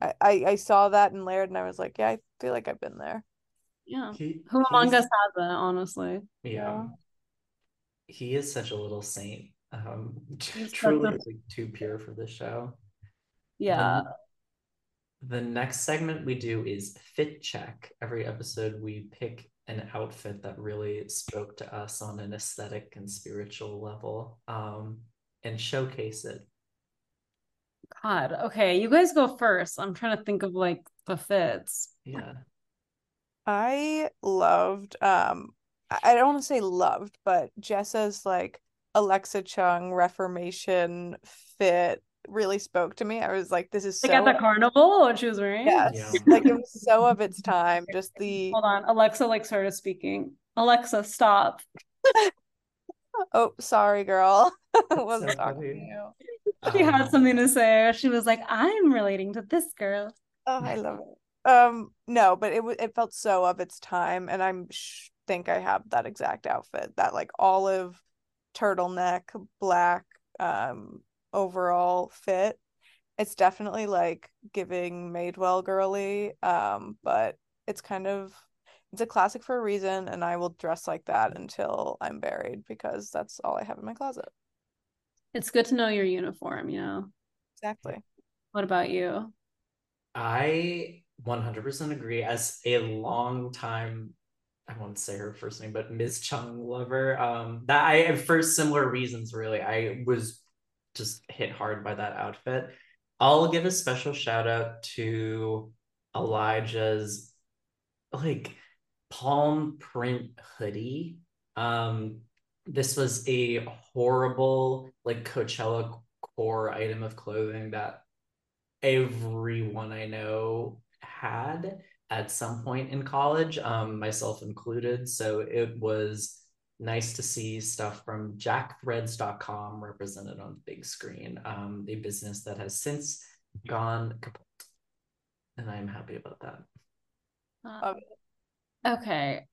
I I, I saw that in Laird, and I was like, yeah, I feel like I've been there. Yeah, he, who among us hasn't? Honestly, yeah. yeah. He is such a little saint Um, truly like, too pure for this show. Yeah. The, the next segment we do is fit check. Every episode we pick an outfit that really spoke to us on an aesthetic and spiritual level um, and showcase it. God, okay, you guys go first. I'm trying to think of like the fits. Yeah. I loved um I don't want to say loved, but Jessa's like Alexa Chung Reformation fit really spoke to me. I was like, this is like so at the carnival what she was wearing. Yes. Yeah. like it was so of its time. Just the hold on. Alexa like started speaking. Alexa, stop. oh, sorry, girl. wasn't so talking to you. She um, had something to say. She was like, I'm relating to this girl. Oh, I love it. Um, no, but it it felt so of its time, and I'm sh- think I have that exact outfit. That like olive turtleneck, black um overall fit. It's definitely like giving Madewell girly, um, but it's kind of it's a classic for a reason, and I will dress like that until I'm buried because that's all I have in my closet. It's good to know your uniform, you know. Exactly. What about you? I 100% agree. As a long time, I won't say her first name, but Ms. Chung lover, um, that I for similar reasons, really, I was just hit hard by that outfit. I'll give a special shout out to Elijah's like palm print hoodie. Um, this was a horrible like Coachella core item of clothing that everyone I know had at some point in college, um, myself included. So it was nice to see stuff from jackthreads.com represented on the big screen, um, a business that has since gone kaput. And I'm happy about that. Uh, okay.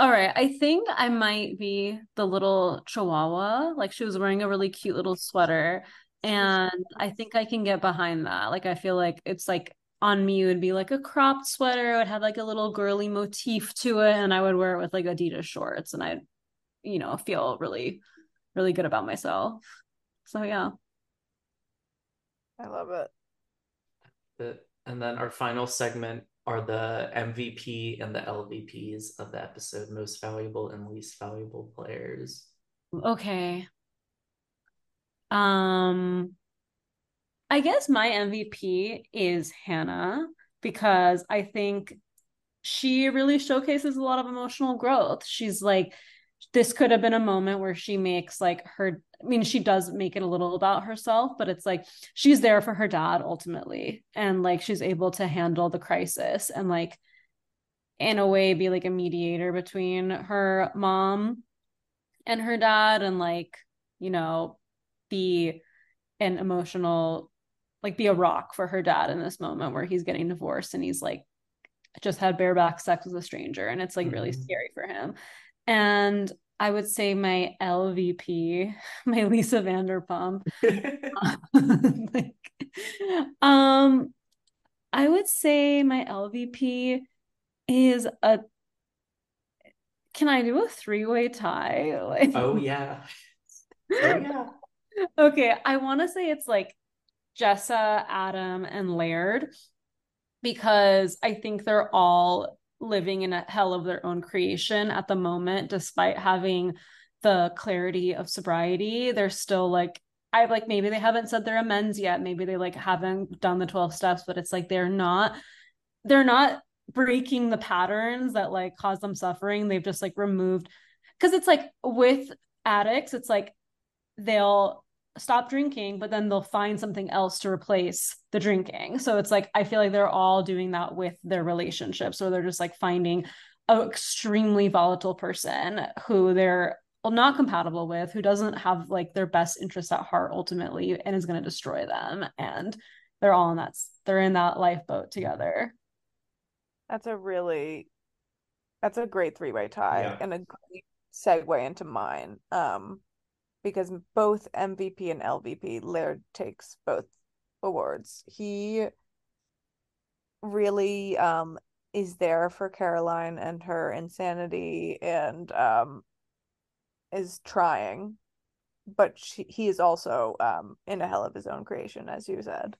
All right. I think I might be the little chihuahua. Like she was wearing a really cute little sweater. And I think I can get behind that. Like I feel like it's like on me would be like a cropped sweater. It would have like a little girly motif to it, and I would wear it with like Adidas shorts, and I'd, you know, feel really, really good about myself. So yeah. I love it. And then our final segment are the MVP and the LVPs of the episode, most valuable and least valuable players. Okay. Um I guess my MVP is Hannah because I think she really showcases a lot of emotional growth. She's like, this could have been a moment where she makes like her, I mean, she does make it a little about herself, but it's like she's there for her dad ultimately. And like she's able to handle the crisis and like, in a way, be like a mediator between her mom and her dad and like, you know, be an emotional like be a rock for her dad in this moment where he's getting divorced and he's like just had bareback sex with a stranger and it's like mm-hmm. really scary for him. And I would say my LVP, my Lisa Vanderpump. like, um, I would say my LVP is a. Can I do a three-way tie? Like, oh yeah. Oh yeah. okay, I want to say it's like Jessa, Adam, and Laird because I think they're all living in a hell of their own creation at the moment, despite having the clarity of sobriety. They're still like, I like maybe they haven't said their amends yet. Maybe they like haven't done the 12 steps, but it's like they're not, they're not breaking the patterns that like cause them suffering. They've just like removed because it's like with addicts, it's like they'll stop drinking, but then they'll find something else to replace the drinking. So it's like I feel like they're all doing that with their relationships, or they're just like finding an extremely volatile person who they're not compatible with, who doesn't have like their best interest at heart ultimately, and is going to destroy them. And they're all in that they're in that lifeboat together. That's a really that's a great three way tie yeah. and a great segue into mine. Um because both MVP and LVP, Laird takes both awards. He really um is there for Caroline and her insanity and um is trying but she, he is also um in a hell of his own creation, as you said.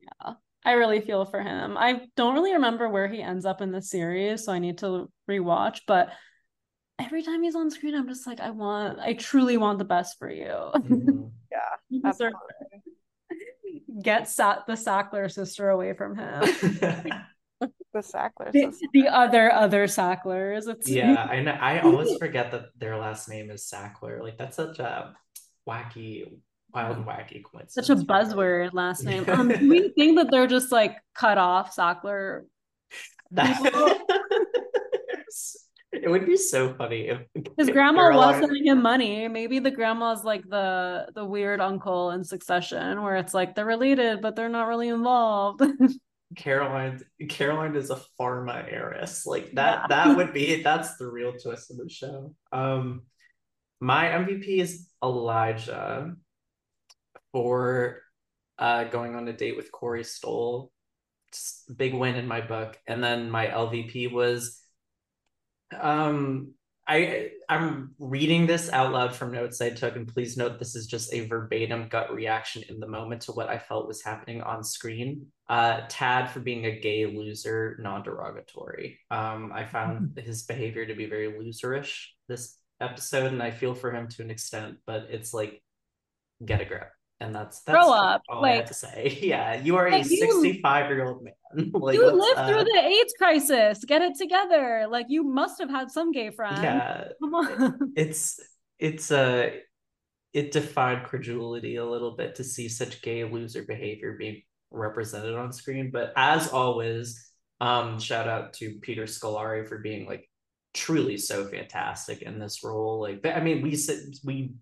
Yeah. I really feel for him. I don't really remember where he ends up in the series, so I need to rewatch. But every time he's on screen, I'm just like, I want, I truly want the best for you. Mm-hmm. yeah, absolutely. Get Sa- the Sackler sister away from him. the Sackler the, the, other other Sacklers. It's yeah, I know. I always forget that their last name is Sackler. Like that's such a wacky wild and wacky coincidence. Such a buzzword last name. Um, do we think that they're just like cut off Sackler? It would be so funny if his grandma was sending him money. Maybe the grandma's like the the weird uncle in Succession, where it's like they're related but they're not really involved. Caroline Caroline is a pharma heiress. Like that yeah. that would be that's the real twist of the show. Um my MVP is Elijah for uh, going on a date with Corey Stoll. Just big win in my book. And then my LVP was um I I'm reading this out loud from notes I took, and please note this is just a verbatim gut reaction in the moment to what I felt was happening on screen. Uh, Tad for being a gay loser, non-derogatory. Um, I found mm-hmm. his behavior to be very loserish this episode, and I feel for him to an extent, but it's like get a grip and that's that's grow up. All like, I have to say, yeah, you are like a sixty-five-year-old man. like, you lived uh, through the AIDS crisis. Get it together. Like you must have had some gay friends. Yeah, come on. It's it's a uh, it defied credulity a little bit to see such gay loser behavior being represented on screen. But as always, um, shout out to Peter Scolari for being like truly so fantastic in this role. Like, I mean, we said we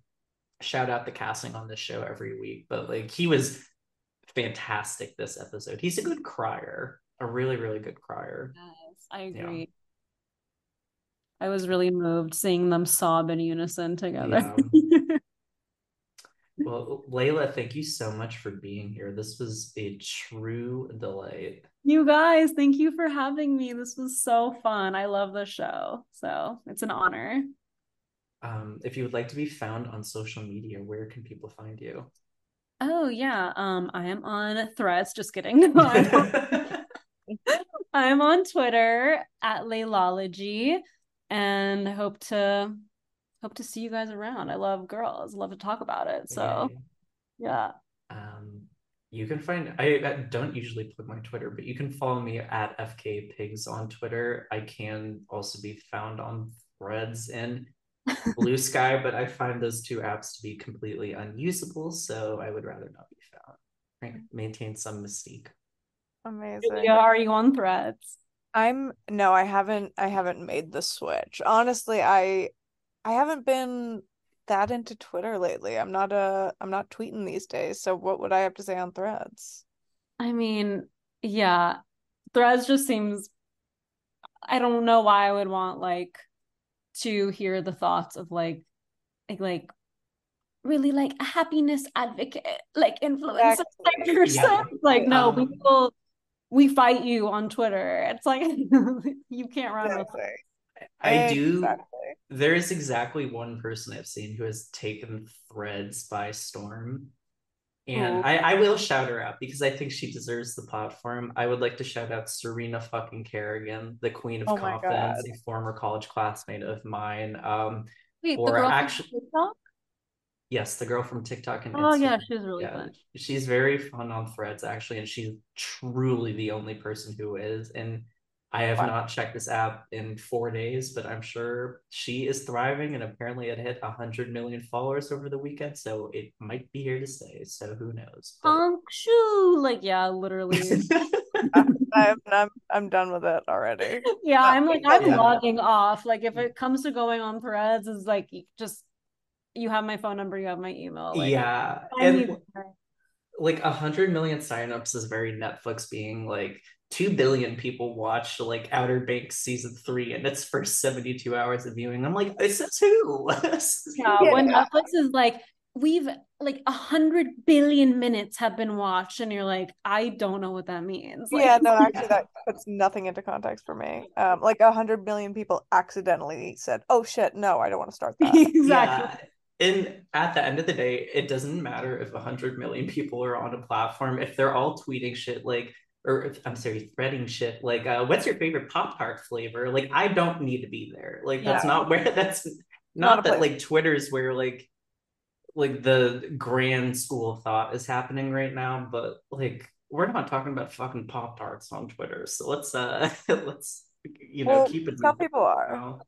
shout out the casting on this show every week, but like he was fantastic this episode. He's a good crier, a really, really good crier. Yes, I agree. Yeah. I was really moved seeing them sob in unison together. Yeah. well, Layla, thank you so much for being here. This was a true delight. You guys, thank you for having me. This was so fun. I love the show. So it's an honor um, if you would like to be found on social media, where can people find you? Oh yeah, um, I am on Threads. Just kidding. No, I'm, on, I'm on Twitter at Laylology, and hope to hope to see you guys around. I love girls. Love to talk about it. So, yeah. Um, you can find I, I don't usually plug my Twitter, but you can follow me at FK Pigs on Twitter. I can also be found on Threads and Bluesky, but I find those two apps to be completely unusable, so I would rather not be found. Right? Maintain some mystique. Amazing. Yeah, are you on threads? I'm no, I haven't I haven't made the switch. Honestly, I I haven't been that into Twitter lately. I'm not a uh, I'm not tweeting these days. So what would I have to say on threads? I mean, yeah. Threads just seems I don't know why I would want like to hear the thoughts of like like, like really like a happiness advocate like influencer exactly. type person yeah. like no um, we will we fight you on twitter it's like you can't run exactly. with it i do exactly. there is exactly one person i've seen who has taken threads by storm and I, I will shout her out because I think she deserves the platform. I would like to shout out Serena fucking Kerrigan, the queen of oh confidence, a former college classmate of mine. Um, Wait, the girl actually, from TikTok? Yes, the girl from TikTok and oh Instagram. yeah, she's really yeah, fun. She's very fun on Threads actually, and she's truly the only person who is. And I have wow. not checked this app in four days, but I'm sure she is thriving. And apparently, it hit 100 million followers over the weekend. So it might be here to stay. So who knows? But... shoo. Like, yeah, literally. I'm, I'm, I'm done with it already. Yeah, I'm like, I'm yeah. logging off. Like, if it comes to going on threads, is like, just you have my phone number, you have my email. Like, yeah. And like 100 million signups is very Netflix being like, 2 billion people watched like Outer Banks season three and it's for 72 hours of viewing. I'm like, this is who? yeah, yeah, when Netflix is like, we've like a hundred billion minutes have been watched, and you're like, I don't know what that means. Like, yeah, no, actually, that puts nothing into context for me. Um, like a hundred billion people accidentally said, "Oh shit, no, I don't want to start that." exactly. Yeah and at the end of the day, it doesn't matter if 100 million people are on a platform. If they're all tweeting shit like, or I'm sorry, threading shit like, uh, what's your favorite Pop Tart flavor? Like, I don't need to be there. Like, that's yeah. not where, that's not, not that like Twitter's where like, like the grand school of thought is happening right now, but like, we're not talking about fucking Pop Tarts on Twitter. So let's, uh, let's, you know, well, keep it. Some people are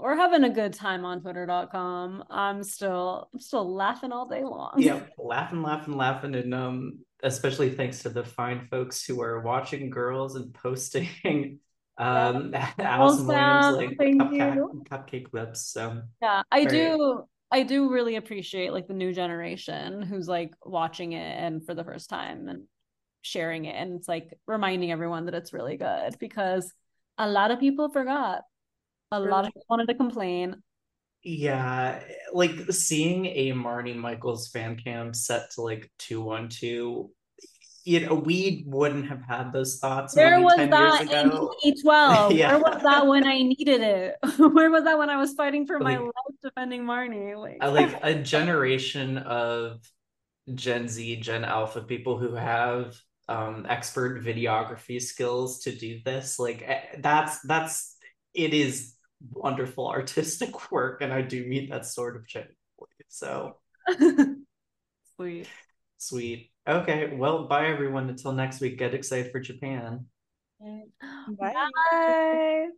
we're having a good time on twitter.com i'm still i'm still laughing all day long yeah laughing laughing laughing and um especially thanks to the fine folks who are watching girls and posting um yeah. Allison Williams like cupcake, cupcake clips so. Yeah i do I do really appreciate like the new generation who's like watching it and for the first time and sharing it and it's like reminding everyone that it's really good because a lot of people forgot. A lot of people wanted to complain. Yeah, like seeing a Marnie Michaels fan cam set to like 212 you know, we wouldn't have had those thoughts. Where was that in 2012? yeah. Where was that when I needed it? Where was that when I was fighting for like, my life defending Marnie? Like, like a generation of Gen Z, Gen Alpha people who have um expert videography skills to do this. Like eh, that's that's it is wonderful artistic work and i do meet that sort of genuinely so sweet sweet okay well bye everyone. Until next week get excited for japan. Mm. Bye, bye.